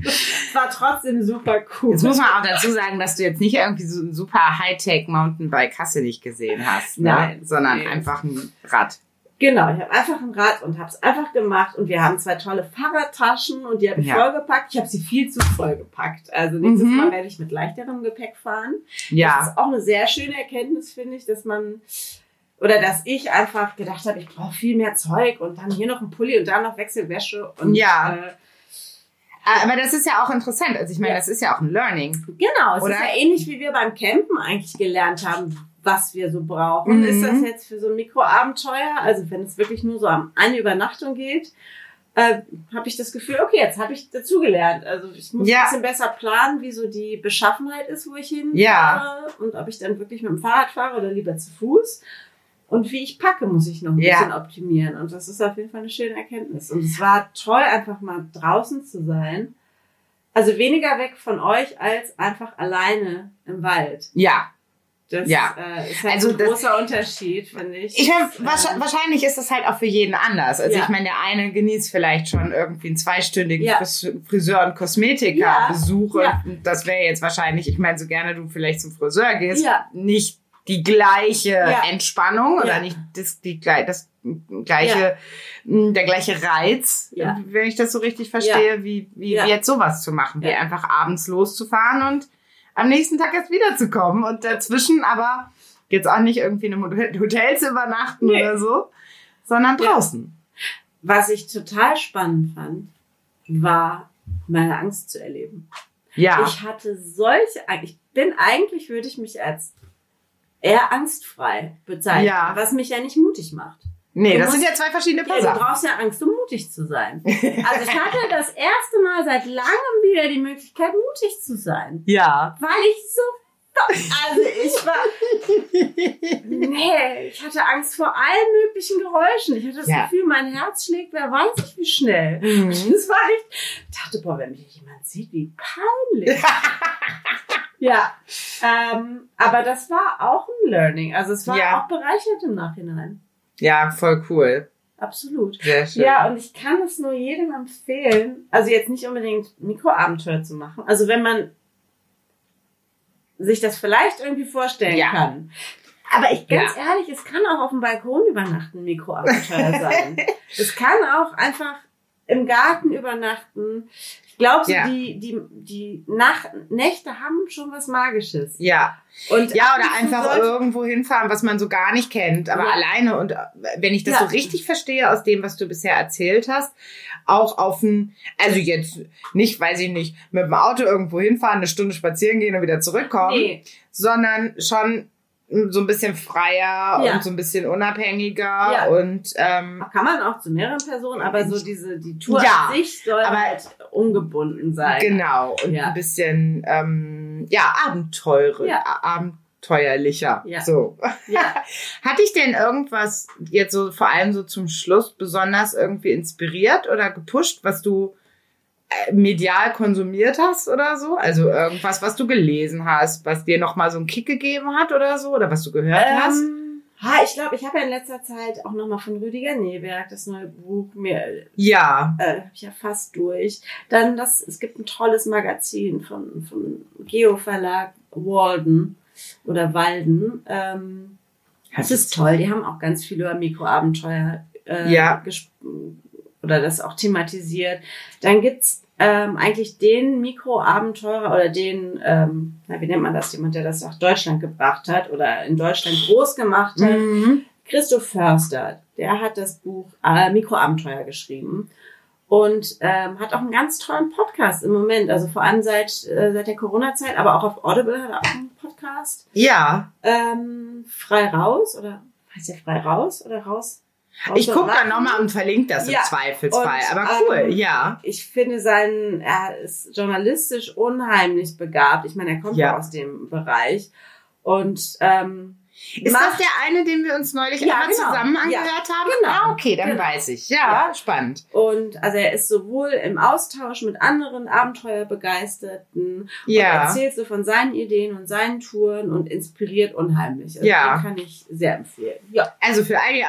es war trotzdem super cool. Jetzt muss man auch dazu sagen, dass du jetzt nicht irgendwie so ein super Hightech Mountainbike Kasse nicht gesehen hast, ne? Nein, sondern nee. einfach ein Rad. Genau, ich habe einfach ein Rad und habe es einfach gemacht und wir haben zwei tolle Fahrradtaschen und die habe ich Ja. vollgepackt. Ich habe sie viel zu voll gepackt. Also nächstes Mhm. Mal werde ich mit leichterem Gepäck fahren. Das Ja, ist auch eine sehr schöne Erkenntnis, finde ich, dass man oder dass ich einfach gedacht habe, ich brauche viel mehr Zeug und dann hier noch ein Pulli und da noch Wechselwäsche und Ja. äh, aber das ist ja auch interessant. Also ich meine, Ja. das ist ja auch ein Learning. Genau, es Oder? ist ja ähnlich wie wir beim Campen eigentlich gelernt haben, was wir so brauchen. Mhm. Ist das jetzt für so ein Mikroabenteuer, also wenn es wirklich nur so um eine Übernachtung geht, äh, habe ich das Gefühl, okay, jetzt habe ich dazugelernt. Also ich muss Ja. ein bisschen besser planen, wie so die Beschaffenheit ist, wo ich hinfahre Ja. und ob ich dann wirklich mit dem Fahrrad fahre oder lieber zu Fuß. Und wie ich packe, muss ich noch ein Ja. bisschen optimieren. Und das ist auf jeden Fall eine schöne Erkenntnis. Und es war toll, einfach mal draußen zu sein. Also weniger weg von euch als einfach alleine im Wald. Ja. Das Ja. äh, ist halt Also ein das- großer Unterschied, finde ich. Ich meine, äh, wahrscheinlich, ist das halt auch für jeden anders. Also Ja. ich meine, der eine genießt vielleicht schon irgendwie einen zweistündigen Ja. Fris Friseur- und Kosmetiker-Besuch. Ja. Das wäre jetzt wahrscheinlich, ich meine, so gerne du vielleicht zum Friseur gehst, nicht die gleiche. Entspannung oder nicht das, die, das gleiche, mh, der gleiche Reiz, wenn ich das so richtig verstehe, wie, wie, jetzt sowas zu machen, wie einfach abends loszufahren und am nächsten Tag erst wiederzukommen und dazwischen aber jetzt auch nicht irgendwie in einem Hotel zu übernachten Nee. oder so, sondern draußen. Was ich total spannend fand, war meine Angst zu erleben. Ja. Ich hatte solche, ich bin eigentlich, würde ich mich als eher angstfrei bezeichnen, Ja. was mich ja nicht mutig macht. Nee, du das sind ja zwei verschiedene Ja, du brauchst ja Angst, um mutig zu sein. Also ich hatte das erste Mal seit langem wieder die Möglichkeit, mutig zu sein. Ja. Weil ich so, also ich war, nee, ich hatte Angst vor allen möglichen Geräuschen. Ich hatte das Ja. Gefühl, mein Herz schlägt, wer weiß ich wie schnell. Mhm. Das war echt, ich dachte, boah, wenn mich jemand sieht, wie peinlich. ja, ähm, aber das war auch ein Learning. Also es war Ja. auch bereichert im Nachhinein. Ja, voll cool. Absolut. Sehr schön. Ja, und ich kann es nur jedem empfehlen, also jetzt nicht unbedingt Mikroabenteuer zu machen. Also wenn man sich das vielleicht irgendwie vorstellen Ja. kann. Aber ich ganz ehrlich, es kann auch auf dem Balkon übernachten Mikroabenteuer sein. es kann auch einfach im Garten übernachten. So Ja. die, die, die Nacht, Nächte haben schon was Magisches. ja. Und Ja, oder einfach irgendwo hinfahren, was man so gar nicht kennt, aber Ja. alleine. Und äh, wenn ich das Ja. so richtig verstehe aus dem, was du bisher erzählt hast, auch auf ein, also jetzt nicht, weiß ich nicht, mit dem Auto irgendwo hinfahren, eine Stunde spazieren gehen und wieder zurückkommen, Nee, sondern schon so ein bisschen freier Ja. und so ein bisschen unabhängiger Ja. und ähm, kann man auch zu mehreren Personen, aber so diese, die Tour Ja, an sich soll aber- halt ungebunden sein. genau und Ja. ein bisschen ähm, ja Abenteure, Ja. abenteuerlicher. Ja. So. Ja. Hat dich denn irgendwas jetzt so vor allem so zum Schluss besonders irgendwie inspiriert oder gepusht, was du medial konsumiert hast oder so? Also irgendwas, was du gelesen hast, was dir nochmal so einen Kick gegeben hat oder so? Oder was du gehört hast? Ähm, ha, ich glaube, ich habe ja in letzter Zeit auch nochmal von Rüdiger Neberg das neue Buch mir Ja. äh, hab ich ja fast durch. Dann das, es gibt ein tolles Magazin von, von Geo Verlag Walden oder Walden. Ähm, das ist toll. Die haben auch ganz viel über Mikroabenteuer äh, Ja. gesp- oder das auch thematisiert. Dann gibt's ähm, eigentlich den Mikroabenteurer oder den, ähm, na, wie nennt man das, jemand, der das nach Deutschland gebracht hat oder in Deutschland groß gemacht hat. Mhm. Christoph Förster, der hat das Buch äh, Mikroabenteuer geschrieben und ähm, hat auch einen ganz tollen Podcast im Moment. Also vor allem seit, äh, seit der Corona-Zeit, aber auch auf Audible hat er auch einen Podcast. Ja. Ähm, frei raus oder heißt der frei raus oder raus? Ich gucke dann nochmal und verlinke das Ja. im Zweifelsfall. Und, Aber cool, ähm, ja. Ich finde seinen, er ist journalistisch unheimlich begabt. Ich meine, er kommt Ja. ja aus dem Bereich. Und ähm, Ist das der eine, den wir uns neulich Ja, genau. zusammen Ja, angehört haben? genau. Ah, okay, dann Genau. weiß ich. Ja, Ja. spannend. Und also er ist sowohl im Austausch mit anderen Abenteuerbegeisterten und Ja. erzählt so von seinen Ideen und seinen Touren und inspiriert unheimlich. Also Ja. Den kann ich sehr empfehlen. Ja. Also für all die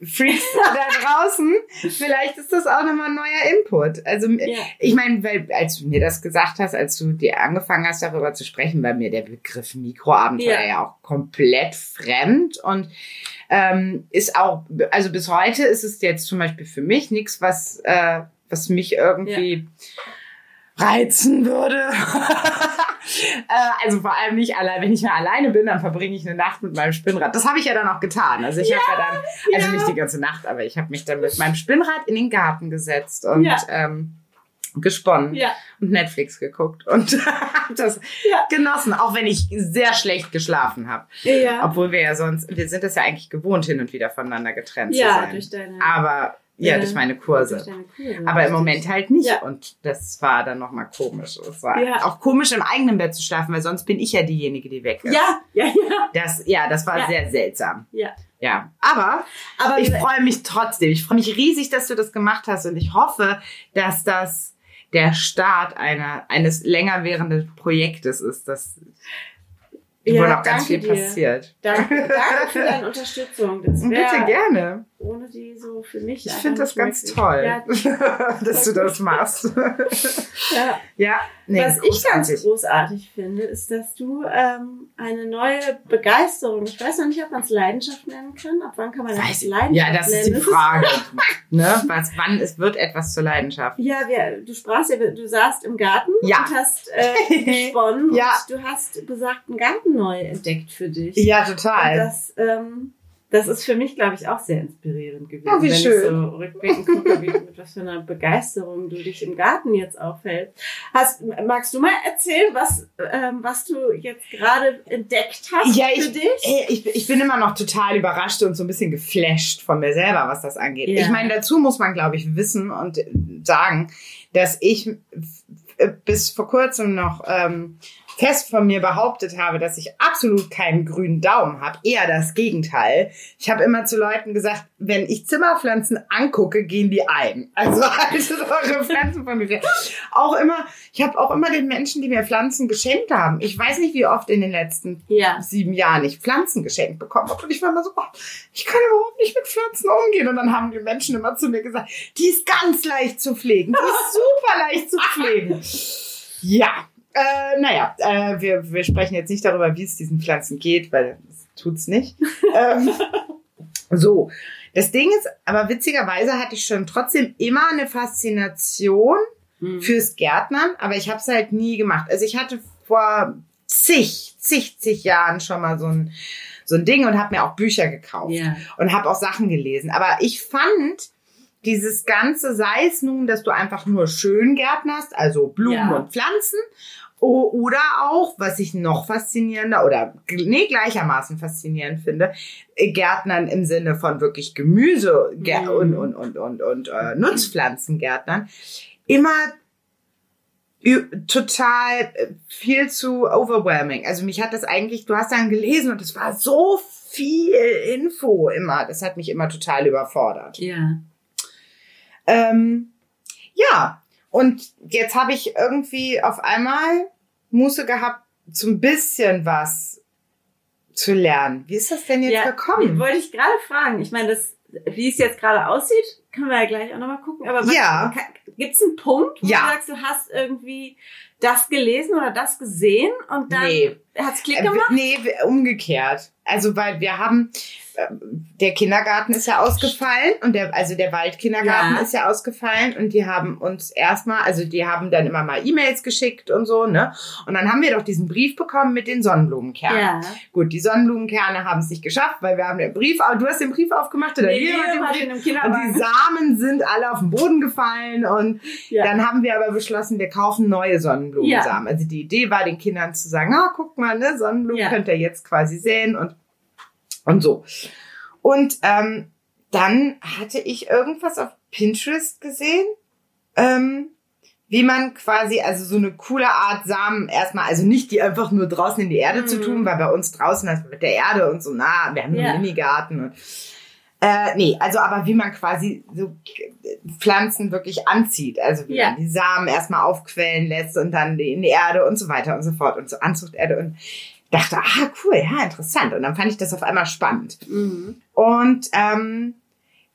Outdoor-Freaks da draußen, vielleicht ist das auch nochmal ein neuer Input. Also Ja. ich meine, weil als du mir das gesagt hast, als du dir angefangen hast, darüber zu sprechen, war mir der Begriff Mikroabenteuer Ja. ja, auch komplett fremd und ähm, ist auch, also bis heute ist es jetzt zum Beispiel für mich nichts, was, äh, was mich irgendwie reizen würde. äh, also vor allem nicht allein, wenn ich mal alleine bin, dann verbringe ich eine Nacht mit meinem Spinnrad. Das habe ich ja dann auch getan. Also ich habe ja dann, also ja. nicht die ganze Nacht, aber ich habe mich dann mit meinem Spinnrad in den Garten gesetzt und Ja. ähm, gesponnen Ja. und Netflix geguckt und das Ja. genossen, auch wenn ich sehr schlecht geschlafen habe. Ja. Obwohl wir ja sonst, wir sind es ja eigentlich gewohnt, hin und wieder voneinander getrennt zu ja, sein. durch deine, Aber ja, Ja. durch meine durch Kurse. deine Kurse. Aber im Moment halt nicht. Ja. Und das war dann nochmal komisch. Es war Ja. auch komisch, im eigenen Bett zu schlafen, weil sonst bin ich ja diejenige, die weg ist. Ja, ja, ja. Das, ja, das war sehr seltsam. Ja. Ja. Aber Aber ich freue mich trotzdem. Ich freue mich riesig, dass du das gemacht hast. Und ich hoffe, dass das der Start einer, eines länger währenden Projektes ist, das Ja, wo noch ganz viel dir. passiert. Danke, danke für deine Unterstützung. Das bitte gerne. Ohne die so für mich. Ich finde das ganz möglich. toll, Ja, dass du das machst. ja. ja, nee, Was ich ganz großartig. großartig finde, ist, dass du ähm, eine neue Begeisterung, ich weiß noch nicht, ob man es Leidenschaft nennen kann. Ab wann kann man das Leidenschaft ja, das ist die nennen? Frage. ne? Was, wann es wird etwas zur Leidenschaft? Ja, wir, du sprachst ja, du saßt im Garten Ja. und hast äh, gesponnen Ja. und du hast besagten Garten neu entdeckt für dich. Ja, Und total. das, ähm, das ist für mich, glaube ich, auch sehr inspirierend gewesen. Ja, wie wenn schön. ich so rückblickend gucke, wie, mit was für einer Begeisterung du dich im Garten jetzt aufhältst. Hast, magst du mal erzählen, was, ähm, was du jetzt gerade entdeckt hast Ja, für ich, dich? ey, ich, ich bin immer noch total überrascht und so ein bisschen geflasht von mir selber, was das angeht. Ja. Ich meine, dazu muss man, glaube ich, wissen und äh, sagen, dass ich äh, bis vor kurzem noch ähm, fest von mir behauptet habe, dass ich absolut keinen grünen Daumen habe. Eher das Gegenteil. Ich habe immer zu Leuten gesagt, wenn ich Zimmerpflanzen angucke, gehen die ein. Also haltet eure Pflanzen von mir. Auch immer, ich habe auch immer den Menschen, die mir Pflanzen geschenkt haben. Ich weiß nicht, wie oft in den letzten Ja. sieben Jahren ich Pflanzen geschenkt bekommen habe. Und ich war immer so, oh, ich kann überhaupt nicht mit Pflanzen umgehen. Und dann haben die Menschen immer zu mir gesagt, die ist ganz leicht zu pflegen. Die ist super leicht zu pflegen. Ja, äh, naja, äh, wir, wir sprechen jetzt nicht darüber, wie es diesen Pflanzen geht, weil das tut's nicht. ähm, so, das Ding ist, aber witzigerweise hatte ich schon trotzdem immer eine Faszination Hm. fürs Gärtnern, aber ich habe es halt nie gemacht. Also ich hatte vor zig, zig, zig Jahren schon mal so ein, so ein Ding und habe mir auch Bücher gekauft Ja. und habe auch Sachen gelesen. Aber ich fand dieses Ganze, sei es nun, dass du einfach nur schön gärtnerst, also Blumen Ja. und Pflanzen, oder auch, was ich noch faszinierender oder nee, gleichermaßen faszinierend finde, äh, Gärtnern im Sinne von wirklich Gemüse Mhm. und, und, und, und, und äh, Nutzpflanzengärtnern, immer total äh, viel zu overwhelming. Also mich hat das eigentlich, du hast dann gelesen und es war so viel Info immer. Das hat mich immer total überfordert. Ja. Ähm, ja, und jetzt habe ich irgendwie auf einmal Muße gehabt, so ein bisschen was zu lernen. Wie ist das denn jetzt ja, gekommen? Wollte ich gerade fragen. Ich meine, das, wie es jetzt gerade aussieht, können wir ja gleich auch nochmal gucken. Aber Ja. gibt es einen Punkt, wo Ja. du sagst, du hast irgendwie das gelesen oder das gesehen und dann Nee. hat's Klick Äh, gemacht? Nee, umgekehrt. Also, weil wir haben, äh, der Kindergarten ist ja ausgefallen und der, also der Waldkindergarten Ja. ist ja ausgefallen und die haben uns erstmal, also die haben dann immer mal E-Mails geschickt und so, ne? Und dann haben wir doch diesen Brief bekommen mit den Sonnenblumenkernen. Ja. Gut, die Sonnenblumenkerne haben es nicht geschafft, weil wir haben den Brief, du hast den Brief aufgemacht oder Nee, wir den Brief. Und die Samen sind alle auf den Boden gefallen und Ja. dann haben wir aber beschlossen, wir kaufen neue Sonnenblumensamen. Also die Idee war, den Kindern zu sagen, ah, guck mal, ne, Sonnenblumen Ja. könnt ihr jetzt quasi säen und, und so. Und ähm, dann hatte ich irgendwas auf Pinterest gesehen, ähm, wie man quasi, also so eine coole Art Samen erstmal, also nicht die einfach nur draußen in die Erde zu Mhm. tun, weil bei uns draußen das mit der Erde und so, na, wir haben Ja. einen Minigarten und äh, nee, also aber wie man quasi so Pflanzen wirklich anzieht. Also wie Ja. man die Samen erstmal aufquellen lässt und dann in die Erde und so weiter und so fort und so Anzuchterde und dachte, ah, cool, ja, interessant. Und dann fand ich das auf einmal spannend. Mhm. Und ähm,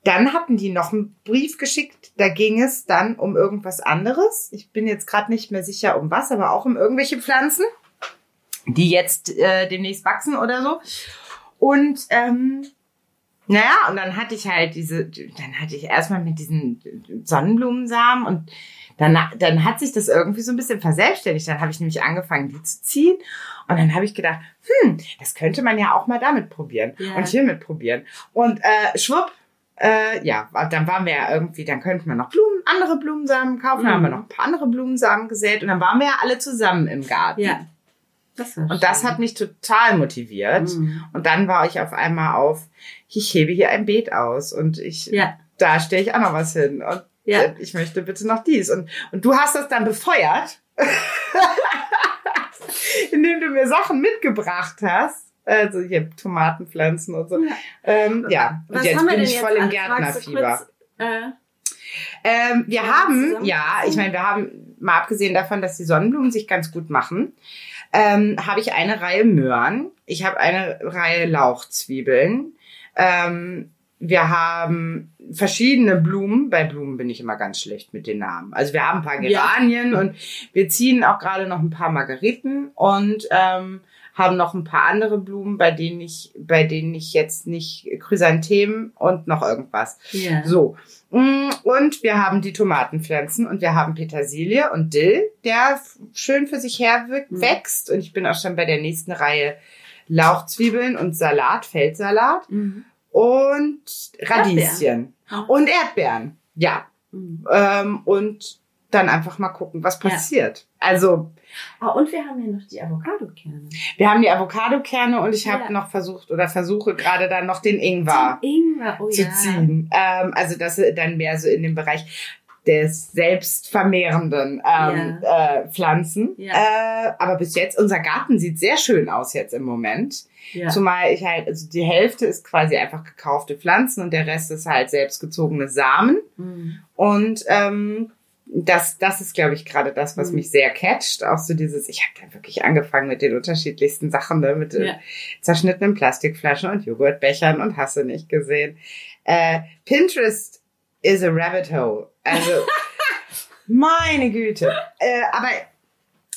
dann hatten die noch einen Brief geschickt, da ging es dann um irgendwas anderes. Ich bin jetzt gerade nicht mehr sicher um was, aber auch um irgendwelche Pflanzen, die jetzt äh, demnächst wachsen oder so. Und ähm, naja, und dann hatte ich halt diese, dann hatte ich erstmal mit diesen Sonnenblumensamen und dann, dann hat sich das irgendwie so ein bisschen verselbstständigt. Dann habe ich nämlich angefangen, die zu ziehen. Und dann habe ich gedacht, hm, das könnte man ja auch mal damit probieren Ja. und hiermit probieren. Und äh, schwupp, äh, ja, dann waren wir ja irgendwie, dann könnten wir noch Blumen, andere Blumensamen kaufen. Dann haben wir Mhm. noch ein paar andere Blumensamen gesät und dann waren wir ja alle zusammen im Garten. Ja. Das Und das schön. hat mich total motiviert. Mhm. Und dann war ich auf einmal auf, ich hebe hier ein Beet aus und ich, Ja. da stelle ich auch noch was hin. Und Ja. äh, ich möchte bitte noch dies. Und, und du hast das dann befeuert, indem du mir Sachen mitgebracht hast. Also hier Tomatenpflanzen und so. Ja. Ähm, ja, und Was jetzt haben wir bin denn ich jetzt voll im Gärtnerfieber. Äh, Ähm, wir haben, ja, ich meine, wir haben, mal abgesehen davon, dass die Sonnenblumen sich ganz gut machen, ähm, habe ich eine Reihe Möhren. Ich habe eine Reihe Lauchzwiebeln. Ähm, wir haben verschiedene Blumen. Bei Blumen bin ich immer ganz schlecht mit den Namen. Also wir haben ein paar Ja. Geranien und wir ziehen auch gerade noch ein paar Margeriten und ähm, haben noch ein paar andere Blumen, bei denen ich, bei denen ich jetzt nicht Chrysanthemen und noch irgendwas. ja. So. Mm, Und wir haben die Tomatenpflanzen und wir haben Petersilie und Dill, der schön für sich her Mhm. wächst. Und ich bin auch schon bei der nächsten Reihe Lauchzwiebeln und Salat, Feldsalat Mhm. und Radieschen Erdbeeren. und Erdbeeren. Ja. Mhm. Ähm, und dann einfach mal gucken, was Ja. passiert. Also, Ah, und wir haben ja noch die Avocado-Kerne. wir haben die Avocadokerne und ich habe Ja. noch versucht oder versuche gerade dann noch den Ingwer. Den Ingwer, oh zu ja. ziehen. Ähm, also das dann mehr so in dem Bereich des selbstvermehrenden ähm, äh, Pflanzen. Ja. Äh, aber bis jetzt, unser Garten sieht sehr schön aus jetzt im Moment. Ja. Zumal ich halt, also die Hälfte ist quasi einfach gekaufte Pflanzen und der Rest ist halt selbstgezogene Samen. Mhm. Und ähm, das, das ist, glaube ich, gerade das, was Mhm. mich sehr catcht. Auch so dieses, ich habe da wirklich angefangen mit den unterschiedlichsten Sachen, ne? mit äh, Ja. zerschnittenen Plastikflaschen und Joghurtbechern und hast du nicht gesehen. Äh, Pinterest is a rabbit hole. Also, meine Güte. Äh, aber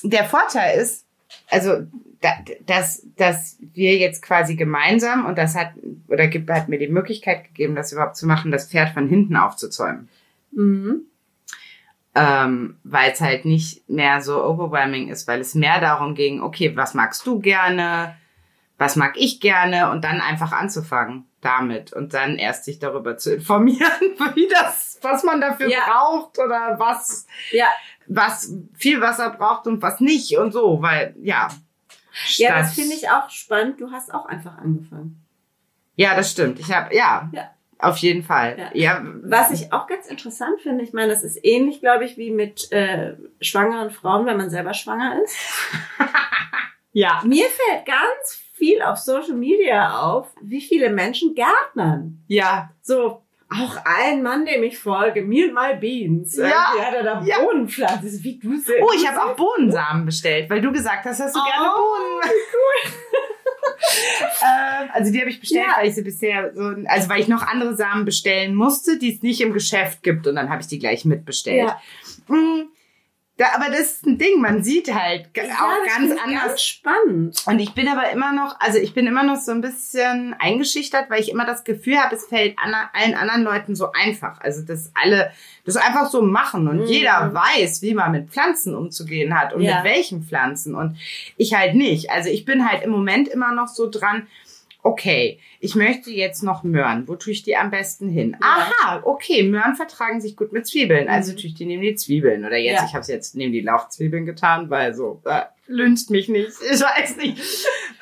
der Vorteil ist, also, da, dass, dass wir jetzt quasi gemeinsam, und das hat, oder gibt, hat mir die Möglichkeit gegeben, das überhaupt zu machen, das Pferd von hinten aufzuzäumen Mhm. Ähm, weil es halt nicht mehr so overwhelming ist, weil es mehr darum ging, okay, was magst du gerne, was mag ich gerne und dann einfach anzufangen damit und dann erst sich darüber zu informieren, wie das, was man dafür Ja. braucht oder was, Ja, was viel Wasser braucht und was nicht und so, weil ja. ja, das finde ich auch spannend. Du hast auch einfach angefangen. Ja, das stimmt. Ich habe ja, Ja. Auf jeden Fall. Ja. Ja, Was ich auch ganz interessant finde, ich meine, das ist ähnlich, glaube ich, wie mit äh, schwangeren Frauen, wenn man selber schwanger ist. ja, Mir fällt ganz viel auf Social Media auf, wie viele Menschen gärtnern. ja, So, auch ein Mann, dem ich folge, mir mal Beans. Ja, Irgendwie hat er da ja. Bohnenpflanzen. Wie du se- Oh, ich habe auch Bohnensamen bestellt, weil du gesagt hast, dass du gerne Oh, Bohnen. Ähm, also die habe ich bestellt, Ja. weil ich sie bisher so, also weil ich noch andere Samen bestellen musste, die es nicht im Geschäft gibt und dann habe ich die gleich mitbestellt. Ja. Mm, Da, aber das ist ein Ding, man sieht halt Ja, auch ganz anders. Ganz spannend. Und ich bin aber immer noch, also ich bin immer noch so ein bisschen eingeschüchtert, weil ich immer das Gefühl habe, es fällt allen anderen Leuten so einfach. Also dass alle das einfach so machen und Mhm. jeder weiß, wie man mit Pflanzen umzugehen hat und Ja. mit welchen Pflanzen und ich halt nicht. Also ich bin halt im Moment immer noch so dran, okay, ich möchte jetzt noch Möhren. Wo tue ich die am besten hin? Ja. Aha, okay, Möhren vertragen sich gut mit Zwiebeln. Also Mhm. tue ich die neben die Zwiebeln. Oder jetzt, Ja. ich habe es jetzt neben die Lauchzwiebeln getan, weil so, äh, lüncht mich nicht. Ich weiß nicht.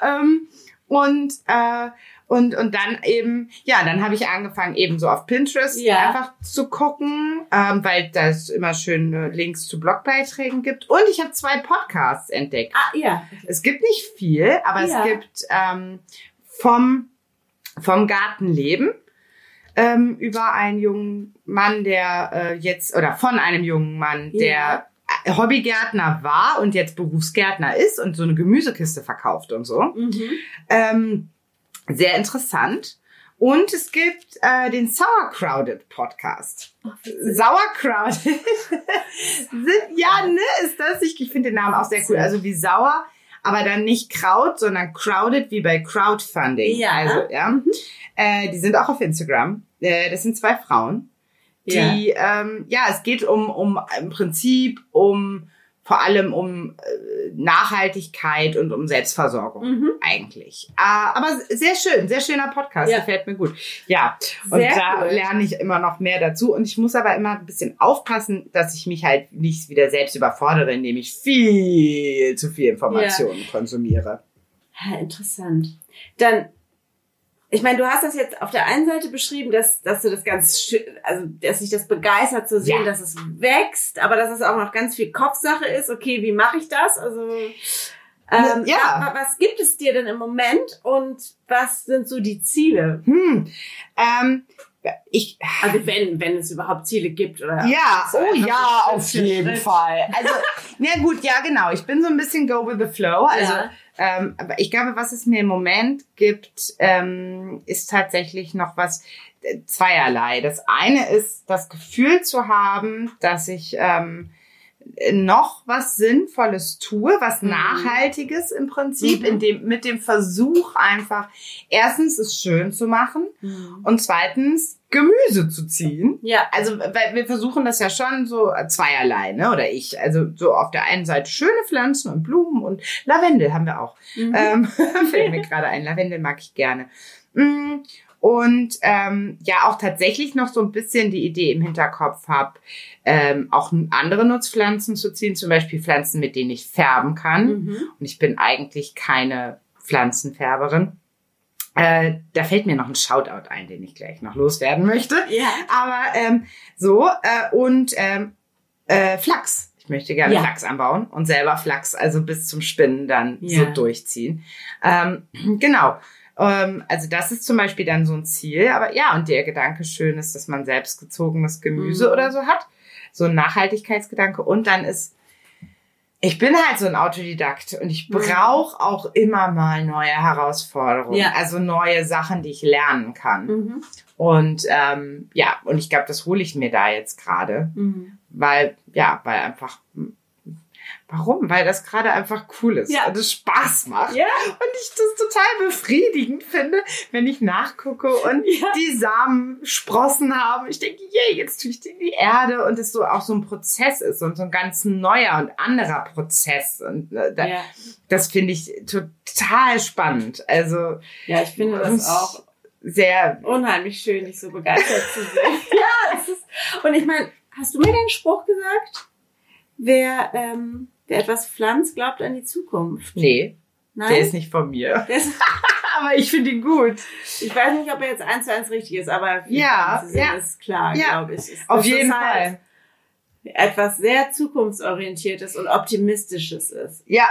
ähm, und, äh, Und, und dann eben, ja, dann habe ich angefangen, eben so auf Pinterest Ja. einfach zu gucken, ähm, weil da es immer schöne Links zu Blogbeiträgen gibt. Und ich habe zwei Podcasts entdeckt. Ah, ja. Es gibt nicht viel, aber Ja. es gibt ähm, vom, vom Gartenleben ähm, über einen jungen Mann, der äh, jetzt, oder von einem jungen Mann, der Ja. äh, Hobbygärtner war und jetzt Berufsgärtner ist und so eine Gemüsekiste verkauft und so. Mhm. Ähm, sehr interessant. Und es gibt äh, den Sauercrowded Podcast. Sauercrowded. Sind, ja, ne, ist das? Ich, ich finde den Namen auch sehr cool. Also wie sauer, aber dann nicht Kraut, sondern crowded wie bei Crowdfunding. Ja. Also, ja. Äh, die sind auch auf Instagram. Äh, das sind zwei Frauen. Ja. Die, ähm, ja, es geht um, um im Prinzip um vor allem um äh, Nachhaltigkeit und um Selbstversorgung Mhm. eigentlich. Äh, aber sehr schön, sehr schöner Podcast, Ja. gefällt mir gut. Ja, und Sehr da cool. lerne ich immer noch mehr dazu. Und ich muss aber immer ein bisschen aufpassen, dass ich mich halt nicht wieder selbst überfordere, indem ich viel zu viel Informationen konsumiere. Ja, interessant. Dann, ich meine, du hast das jetzt auf der einen Seite beschrieben, dass, dass du das ganz schön, also dass sich das begeistert zu sehen, Ja. dass es wächst, aber dass es auch noch ganz viel Kopfsache ist. Okay, wie mache ich das? Also ähm, Ja. wa- was gibt es dir denn im Moment und was sind so die Ziele? Hm, ähm, ich, Also wenn, wenn es überhaupt Ziele gibt oder Ja, so oh ja, auf jeden. Fall. Also, na gut, ja, genau. Ich bin so ein bisschen go with the flow. Also, Ja. Ähm, aber ich glaube, was es mir im Moment gibt, ähm, ist tatsächlich noch was äh, zweierlei. Das eine ist das Gefühl zu haben, dass ich ähm, noch was Sinnvolles tue, was Mhm. Nachhaltiges im Prinzip, Mhm. in dem, mit dem Versuch einfach erstens es schön zu machen Mhm. und zweitens Gemüse zu ziehen. Ja, Also, weil wir versuchen das ja schon so äh, zweierlei, ne? Oder ich. Also so auf der einen Seite schöne Pflanzen und Blumen und Lavendel haben wir auch. Mhm. Ähm, fällt mir gerade ein. Lavendel mag ich gerne. Und ähm, ja, auch tatsächlich noch so ein bisschen die Idee im Hinterkopf habe, ähm, auch andere Nutzpflanzen zu ziehen, zum Beispiel Pflanzen, mit denen ich färben kann. Mhm. Und ich bin eigentlich keine Pflanzenfärberin. Äh, da fällt mir noch ein Shoutout ein, den ich gleich noch loswerden möchte. Ja. Aber ähm, so äh, und ähm, äh, Flachs. Ich möchte gerne Ja. Flachs anbauen und selber Flachs, also bis zum Spinnen dann Ja. so durchziehen. Ähm, genau. Ähm, also das ist zum Beispiel dann so ein Ziel. Aber ja, und der Gedanke schön ist, dass man selbst gezogenes Gemüse Mhm. oder so hat. So ein Nachhaltigkeitsgedanke. Und dann ist, ich bin halt so ein Autodidakt und ich Mhm. brauche auch immer mal neue Herausforderungen. Ja. Also neue Sachen, die ich lernen kann. Mhm. Und ähm, ja, und ich glaube, das hole ich mir da jetzt gerade, Mhm. weil, ja, weil einfach, warum? Weil das gerade einfach cool ist Ja. und es Spaß macht. Ja. Und ich das total befriedigend finde, wenn ich nachgucke und Ja. die Samen Sprossen haben. Ich denke, yay, jetzt tue ich die in die Erde und es so auch so ein Prozess ist und so ein ganz neuer und anderer Prozess. Und äh, da, Ja. das finde ich total spannend. Also ja, ich finde das auch sehr, unheimlich schön, dich so begeistert zu sehen. ja, es ist, und ich meine, hast du mir den Spruch gesagt? Wer, ähm, wer etwas pflanzt, glaubt an die Zukunft. nee, Nein? der ist nicht von mir. Der Aber ich finde ihn gut. ich weiß nicht, ob er jetzt eins zu eins richtig ist, aber Ja, sehen, ja. ist klar, Ja, glaube ich. Ist, Auf jeden halt Fall. Etwas sehr zukunftsorientiertes und optimistisches ist. Ja,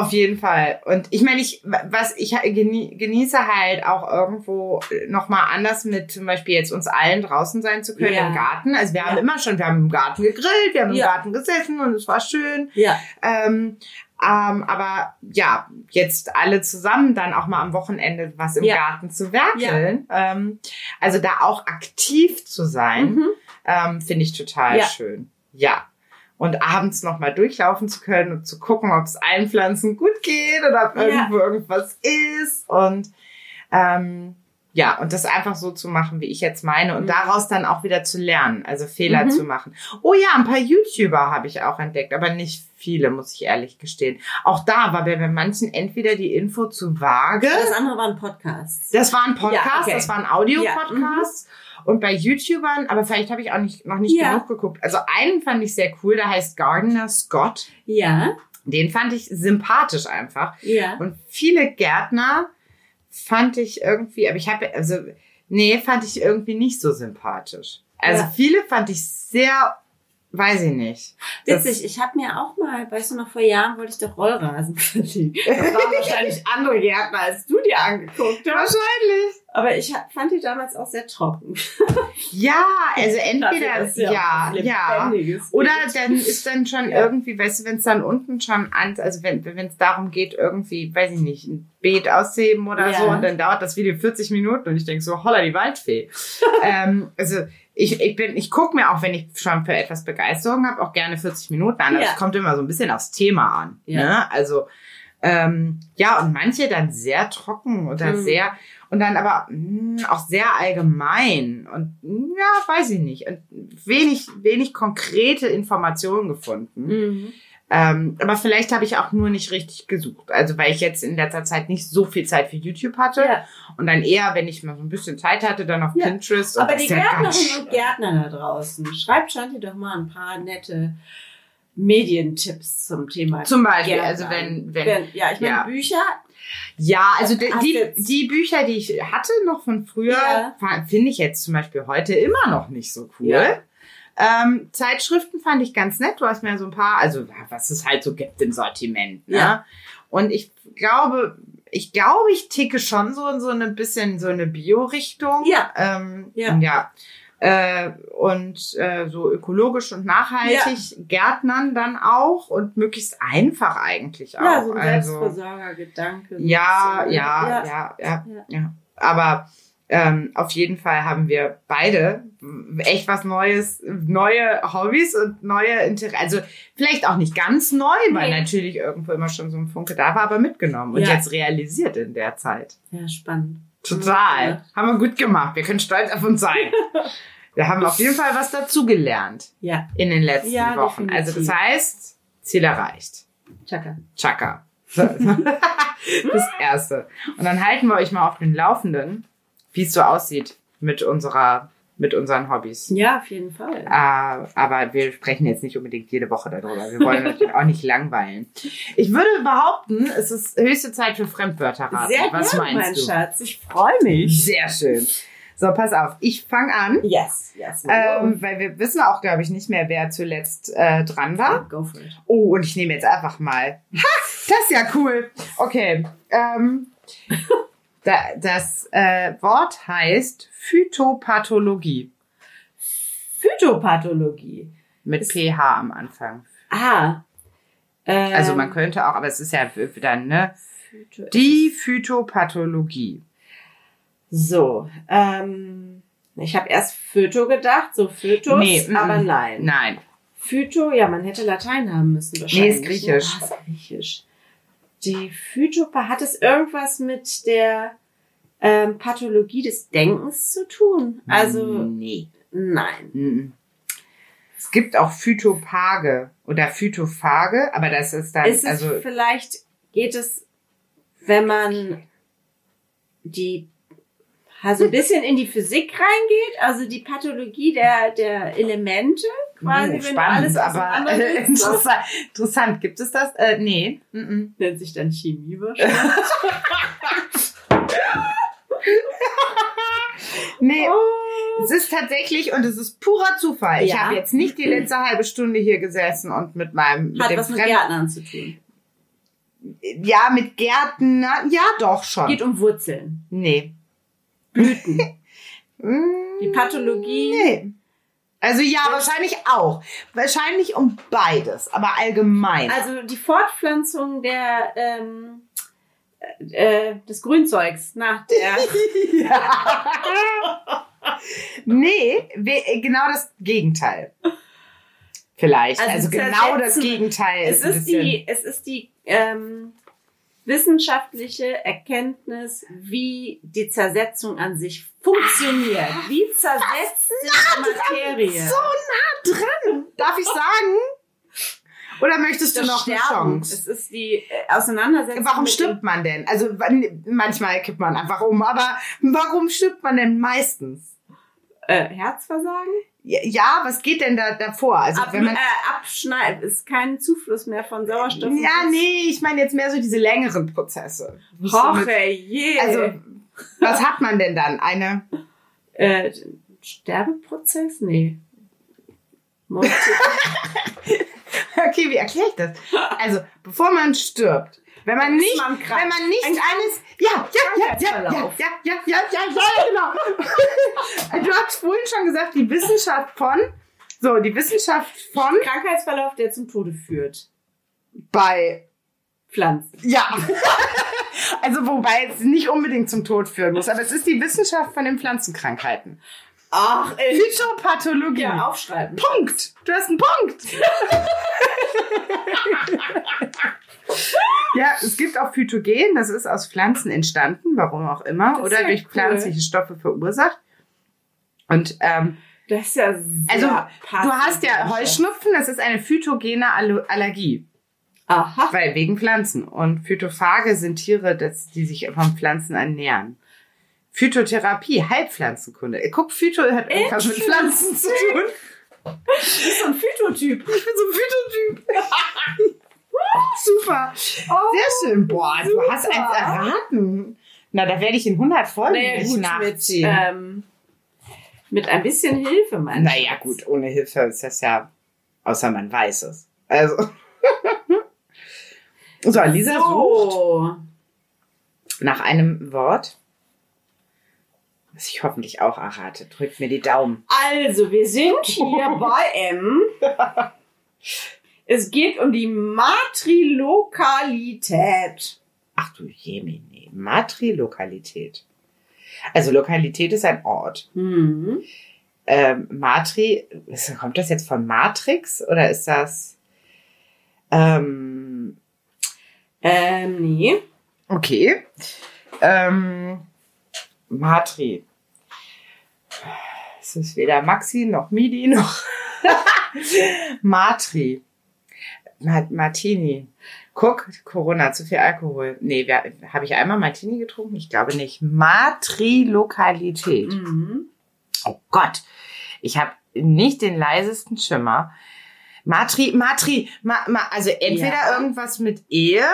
auf jeden Fall. Und ich meine, ich, was ich genie- genieße halt auch irgendwo nochmal anders mit zum Beispiel jetzt uns allen draußen sein zu können Ja. im Garten. Also wir haben Ja. immer schon, wir haben im Garten gegrillt, wir haben Ja. im Garten gesessen und es war schön. Ja. Ähm, ähm, aber ja, jetzt alle zusammen dann auch mal am Wochenende was im Ja. Garten zu werkeln. Ähm, also da auch aktiv zu sein, Mhm. ähm, finde ich total Ja. schön. Ja. Und abends noch mal durchlaufen zu können und zu gucken, ob es allen Pflanzen gut geht oder ob Ja. irgendwo irgendwas ist. Und ähm, ja, und das einfach so zu machen, wie ich jetzt meine und Mhm. daraus dann auch wieder zu lernen, also Fehler Mhm. zu machen. Oh ja, ein paar YouTuber habe ich auch entdeckt, aber nicht viele, muss ich ehrlich gestehen. Auch da war bei bei manchen entweder die Info zu vage. Das andere war ein Podcast. Das war ein Podcast, Ja, okay. das war ein Audio-Podcast. Und bei YouTubern, aber vielleicht habe ich auch nicht, noch nicht Ja. genug geguckt. Also einen fand ich sehr cool, der heißt Gardener Scott. Ja. Den fand ich sympathisch einfach. Ja. Und viele Gärtner fand ich irgendwie, aber ich habe, also, nee, fand ich irgendwie nicht so sympathisch. Also Ja. viele fand ich sehr, weiß ich nicht. Das- Witzig, ich habe mir auch mal, weißt du noch, vor Jahren wollte ich doch Rollrasen verlegen. Das waren wahrscheinlich andere Gärtner, als du dir angeguckt hast. Wahrscheinlich. Aber ich fand die damals auch sehr trocken. Ja, also entweder, dass ja, ja. Lebendiges Oder dann ist dann schon Ja. irgendwie, weißt du, wenn es dann unten schon an, also wenn es darum geht, irgendwie, weiß ich nicht, ein Beet auszuheben oder Ja. so, und dann dauert das Video 40 Minuten und ich denk so, holla die Waldfee. ähm, also ich, ich bin, ich gucke mir auch, wenn ich schon für etwas Begeisterung habe, auch gerne 40 Minuten an. Ja. Das kommt immer so ein bisschen aufs Thema an. Ja. Ne? Also ähm, ja, und manche dann sehr trocken oder Mhm. sehr und dann aber mh, auch sehr allgemein und mh, ja, weiß ich nicht. Und wenig, wenig konkrete Informationen gefunden. Mhm. Ähm, aber vielleicht habe ich auch nur nicht richtig gesucht. Also weil ich jetzt in letzter Zeit nicht so viel Zeit für YouTube hatte Ja. und dann eher, wenn ich mal so ein bisschen Zeit hatte, dann auf Ja. Pinterest. und Aber die Gärtnerinnen und Gärtner da draußen, schreibt Shanti doch mal ein paar nette Medientipps zum Thema. Zum Beispiel, Gärtnern. also wenn, wenn, Wenn- ja, ich meine ja. Bücher. Ja, also die, die, die Bücher, die ich hatte noch von früher, Ja. finde ich jetzt zum Beispiel heute immer noch nicht so cool. Ja. Ähm, Zeitschriften fand ich ganz nett. Du hast mir so ein paar, also was es halt so gibt im Sortiment. Ne? Ja. Und ich glaube, ich glaube, ich ticke schon so in so ein bisschen so eine Bio-Richtung. Ja. Ähm, Ja. ja. Äh, und äh, so ökologisch und nachhaltig Gärtnern dann auch und möglichst einfach eigentlich auch. Ja, so ein also, Selbstversorgergedanke. ja, So, ja, ja, ja, ja, ja. Aber ähm, auf jeden Fall haben wir beide echt was Neues, neue Hobbys und neue Interessen. Also vielleicht auch nicht ganz neu, weil Nee. natürlich irgendwo immer schon so ein Funke da war, aber mitgenommen und Ja. jetzt realisiert in der Zeit. Ja, spannend. Total. Ja. Haben wir gut gemacht. Wir können stolz auf uns sein. wir haben auf jeden Fall was dazugelernt Ja, in den letzten Ja, Wochen. Also das definitiv. heißt, Ziel erreicht. Chaka. Chaka. das erste. Und dann halten wir euch mal auf den Laufenden, wie es so aussieht mit unserer, mit unseren Hobbys. Ja, auf jeden Fall. Äh, aber wir sprechen jetzt nicht unbedingt jede Woche darüber. Wir wollen natürlich auch nicht langweilen. Ich würde behaupten, es ist höchste Zeit für Fremdwörter raten. Sehr Was mein meinst du? Schatz. Ich freue mich. Sehr schön. So, pass auf. Ich fange an. Yes, yes. Ähm, weil wir wissen auch, glaube ich, nicht mehr, wer zuletzt äh, dran war. go for it. Oh, und ich nehme jetzt einfach mal. Ha, das ist ja cool. Okay. Ähm, das äh, Wort heißt Phytopathologie. Phytopathologie. Mit Ist- PH am Anfang. Ah. Ähm, Also man könnte auch, aber es ist ja dann, ne? Phyto Die Phytopathologie. So, ähm, ich habe erst Phyto gedacht, so Phytos, Nee, aber nein. Nein. Phyto, ja, man hätte Latein haben müssen wahrscheinlich. ist Griechisch. Ah, ist Griechisch. Die Phytopa, hat es irgendwas mit der ähm, Pathologie des Denkens zu tun? Also, Nee. nein. Mhm. Es gibt auch Phytophage oder Phytophage, aber das ist dann, Ist also vielleicht, geht es, wenn man die also ein bisschen in die Physik reingeht, also die Pathologie der, der Elemente, quasi, Oh, spannend, aber äh, interessant, interessant. Gibt es das? Äh, nee. Mhm. Nennt sich dann Chemie wahrscheinlich. Nee, Oh. es ist tatsächlich und es ist purer Zufall. Ich Ja. habe jetzt nicht die letzte halbe Stunde hier gesessen und mit meinem mit Hat dem was mit Fremden- Gärtnern zu tun. Ja, mit Gärten, na, ja doch schon. Geht um Wurzeln, nee. Blüten. Mm, Die Pathologie. Nee. Also ja, wahrscheinlich auch. Wahrscheinlich um beides, aber allgemein. Also die Fortpflanzung der ähm, äh, des Grünzeugs nach der. ja. nee, we- genau das Gegenteil. Vielleicht. Also Also, genau das. Gegenteil es ist ist die, es ist die ähm, wissenschaftliche Erkenntnis, wie die Zersetzung an sich funktioniert. Wie zersetzt sich Materie? so nah dran. Darf ich sagen? Oder möchtest du noch eine Sterben. Chance? Es ist die äh, Auseinandersetzung. Warum stirbt man denn? Also manchmal kippt man einfach um, aber warum stirbt man denn meistens? Äh, Herzversagen? Ja, was geht denn da davor? Also Ab, wenn man äh, abschneiden, ist kein Zufluss mehr von Sauerstoff. Ja, nee, ich meine jetzt mehr so diese längeren Prozesse. Hoche, je. Also, was hat man denn dann? Eine äh, Sterbeprozess? Nee. Okay, wie erkläre ich das? Also, bevor man stirbt, wenn man nicht, man wenn man nicht Ein alles, ja, ja, ja, ja, ja, ja, ja, ja, ja, ja, genau. Du hast vorhin schon gesagt, die Wissenschaft von, so, die Wissenschaft von Krankheitsverlauf, der zum Tode führt. bei, Pflanzen. ja. Also, wobei es nicht unbedingt zum Tod führen muss, aber es ist die Wissenschaft von den Pflanzenkrankheiten. Ach, ey. Phytopathologie. Ja, aufschreiben. Punkt. Du hast einen Punkt. ja, es gibt auch Phytogen, das ist aus Pflanzen entstanden, warum auch immer, oder ja durch cool. pflanzliche Stoffe verursacht. Und ähm, Das ist ja sehr also du hast ja Heuschnupfen, das ist eine phytogene Allergie, Aha. weil wegen Pflanzen. Und Phytophage sind Tiere, das, die sich von Pflanzen ernähren. Phytotherapie, Heilpflanzenkunde. Guck, Phyto hat irgendwas mit Pflanzen zu tun. Du bist so ein Phytotyp. Ich bin so ein Phytotyp. Super. Sehr schön. Boah, du super. hast eins erraten. Na, da werde ich in 100 Folgen Naja, gut, mit, nachziehen. ähm, mit ein bisschen Hilfe, mein naja, Schatz. gut, ohne Hilfe ist das ja, außer man weiß es. Also. so, Lisa sucht So. nach einem Wort, was ich hoffentlich auch errate. Drückt mir die Daumen. Also, wir sind hier bei M. Es geht um die Matrilokalität. Ach du Jemine, Matrilokalität. Also Lokalität ist ein Ort. Hm. ähm, Matri, kommt das jetzt von Matrix oder ist das ähm, Ähm, nee. okay? Ähm, Matri. Es ist weder Maxi noch Midi noch Matri. Ma Martini. Guck, Corona, zu viel Alkohol. Nee, habe ich einmal Martini getrunken? Ich glaube nicht. Matrilokalität. Mhm. Oh Gott, ich habe nicht den leisesten Schimmer. Matri, Matri, ma, ma, also entweder Ja. irgendwas mit Ehe,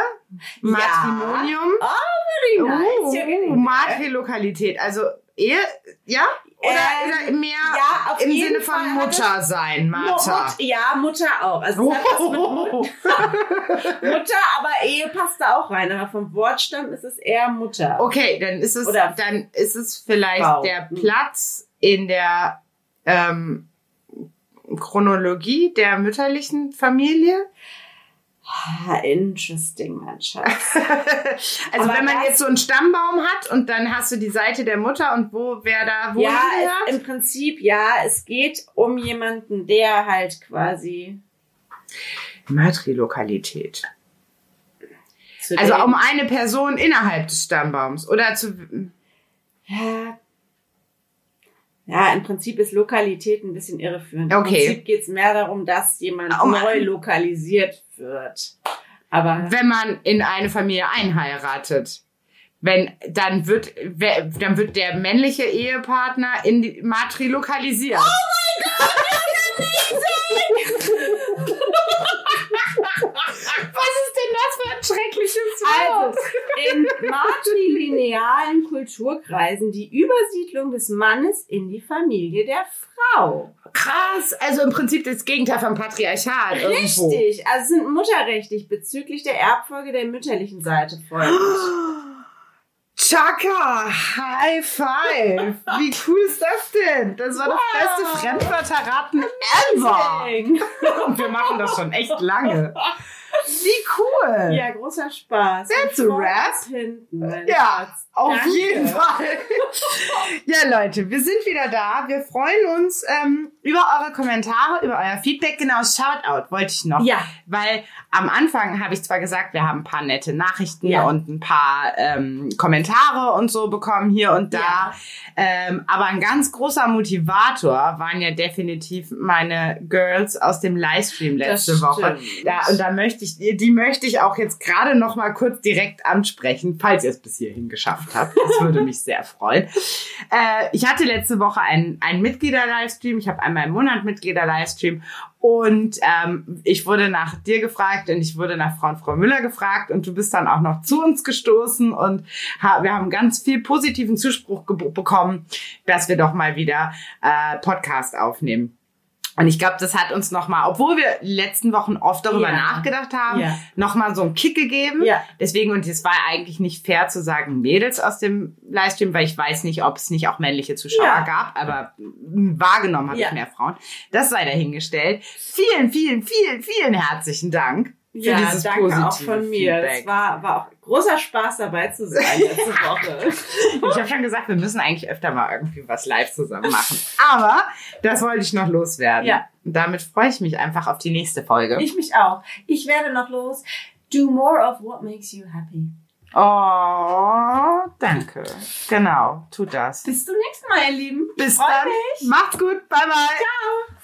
Matrimonium, Very nice. Ja, oh, genau. Matrilokalität, also Ehe, ja? Oder, Ähm, oder mehr ja, im Sinne Fall von es- Mutter sein, Mutter. Mut, ja, Mutter auch. Also es hat was mit Mut- Mutter, aber Ehe passt da auch rein. Aber vom Wortstamm ist es eher Mutter. Okay, dann ist es, Oder dann ist es vielleicht Frau. der Platz in der ähm, Chronologie der mütterlichen Familie. Interesting, mein Schatz. Also Aber wenn man jetzt so einen Stammbaum hat und dann hast du die Seite der Mutter und wo wer da wo ja, es, im Prinzip, ja, es geht um jemanden, der halt quasi Matrilokalität. Also um eine Person innerhalb des Stammbaums oder zu Ja. Ja, im Prinzip ist Lokalität ein bisschen irreführend. Okay. Im Prinzip geht es mehr darum, dass jemand Um- neu lokalisiert wird. Aber wenn man in eine Familie einheiratet. Wenn dann wird dann wird der männliche Ehepartner in die matrilokalisiert. Was ist das für ein schreckliches Also, in matrilinealen Kulturkreisen die Übersiedlung des Mannes in die Familie der Frau. Krass, also im Prinzip das Gegenteil vom Patriarchat irgendwo. Richtig, also sind mutterrechtlich bezüglich der Erbfolge der mütterlichen Seite folgend. Chaka, High Five. Wie cool ist das denn? Das war das beste Fremdwörterraten ever. Und wir machen das schon echt lange. Wie cool. Ja, großer Spaß. That's a wrap. Hinten, Ja, Schatz. Auf Danke. jeden Fall. ja, Leute, wir sind wieder da. Wir freuen uns ähm, über eure Kommentare, über euer Feedback. Genau, Shoutout wollte ich noch. Ja, Weil am Anfang habe ich zwar gesagt, wir haben ein paar nette Nachrichten Ja. und ein paar ähm, Kommentare und so bekommen hier und da. Ja. Ähm, aber ein ganz großer Motivator waren ja definitiv meine Girls aus dem Livestream letzte Woche. Da, und da möchte möchte ich, die möchte ich auch jetzt gerade noch mal kurz direkt ansprechen, falls ihr es bis hierhin geschafft habt. Das würde mich sehr freuen. Äh, ich hatte letzte Woche einen, einen Mitglieder-Livestream. Ich habe einmal im Monat Mitglieder-Livestream und ähm, ich wurde nach dir gefragt und ich wurde nach Frau und Frau Müller gefragt und du bist dann auch noch zu uns gestoßen und ha wir haben ganz viel positiven Zuspruch bekommen, dass wir doch mal wieder äh, Podcast aufnehmen. Und ich glaube, das hat uns nochmal, obwohl wir letzten Wochen oft darüber ja. nachgedacht haben, ja. nochmal so einen Kick gegeben. Ja. Deswegen, und es war eigentlich nicht fair zu sagen Mädels aus dem Livestream, weil ich weiß nicht, ob es nicht auch männliche Zuschauer ja. gab, aber wahrgenommen habe ich mehr Frauen. Das sei dahingestellt. Vielen, vielen, vielen, vielen herzlichen Dank ja, danke positive auch von mir. Feedback. Es war, war auch großer Spaß dabei zu sein letzte Woche. ich habe schon gesagt, wir müssen eigentlich öfter mal irgendwie was live zusammen machen. Aber das wollte ich noch loswerden. Ja. Und damit freue ich mich einfach auf die nächste Folge. Ich mich auch. Ich werde noch los. Do more of what makes you happy. Oh, danke. Genau, tut das. Bis zum nächsten Mal, ihr Lieben. Bis dann. Mich. Macht's gut. Bye, bye. Ciao.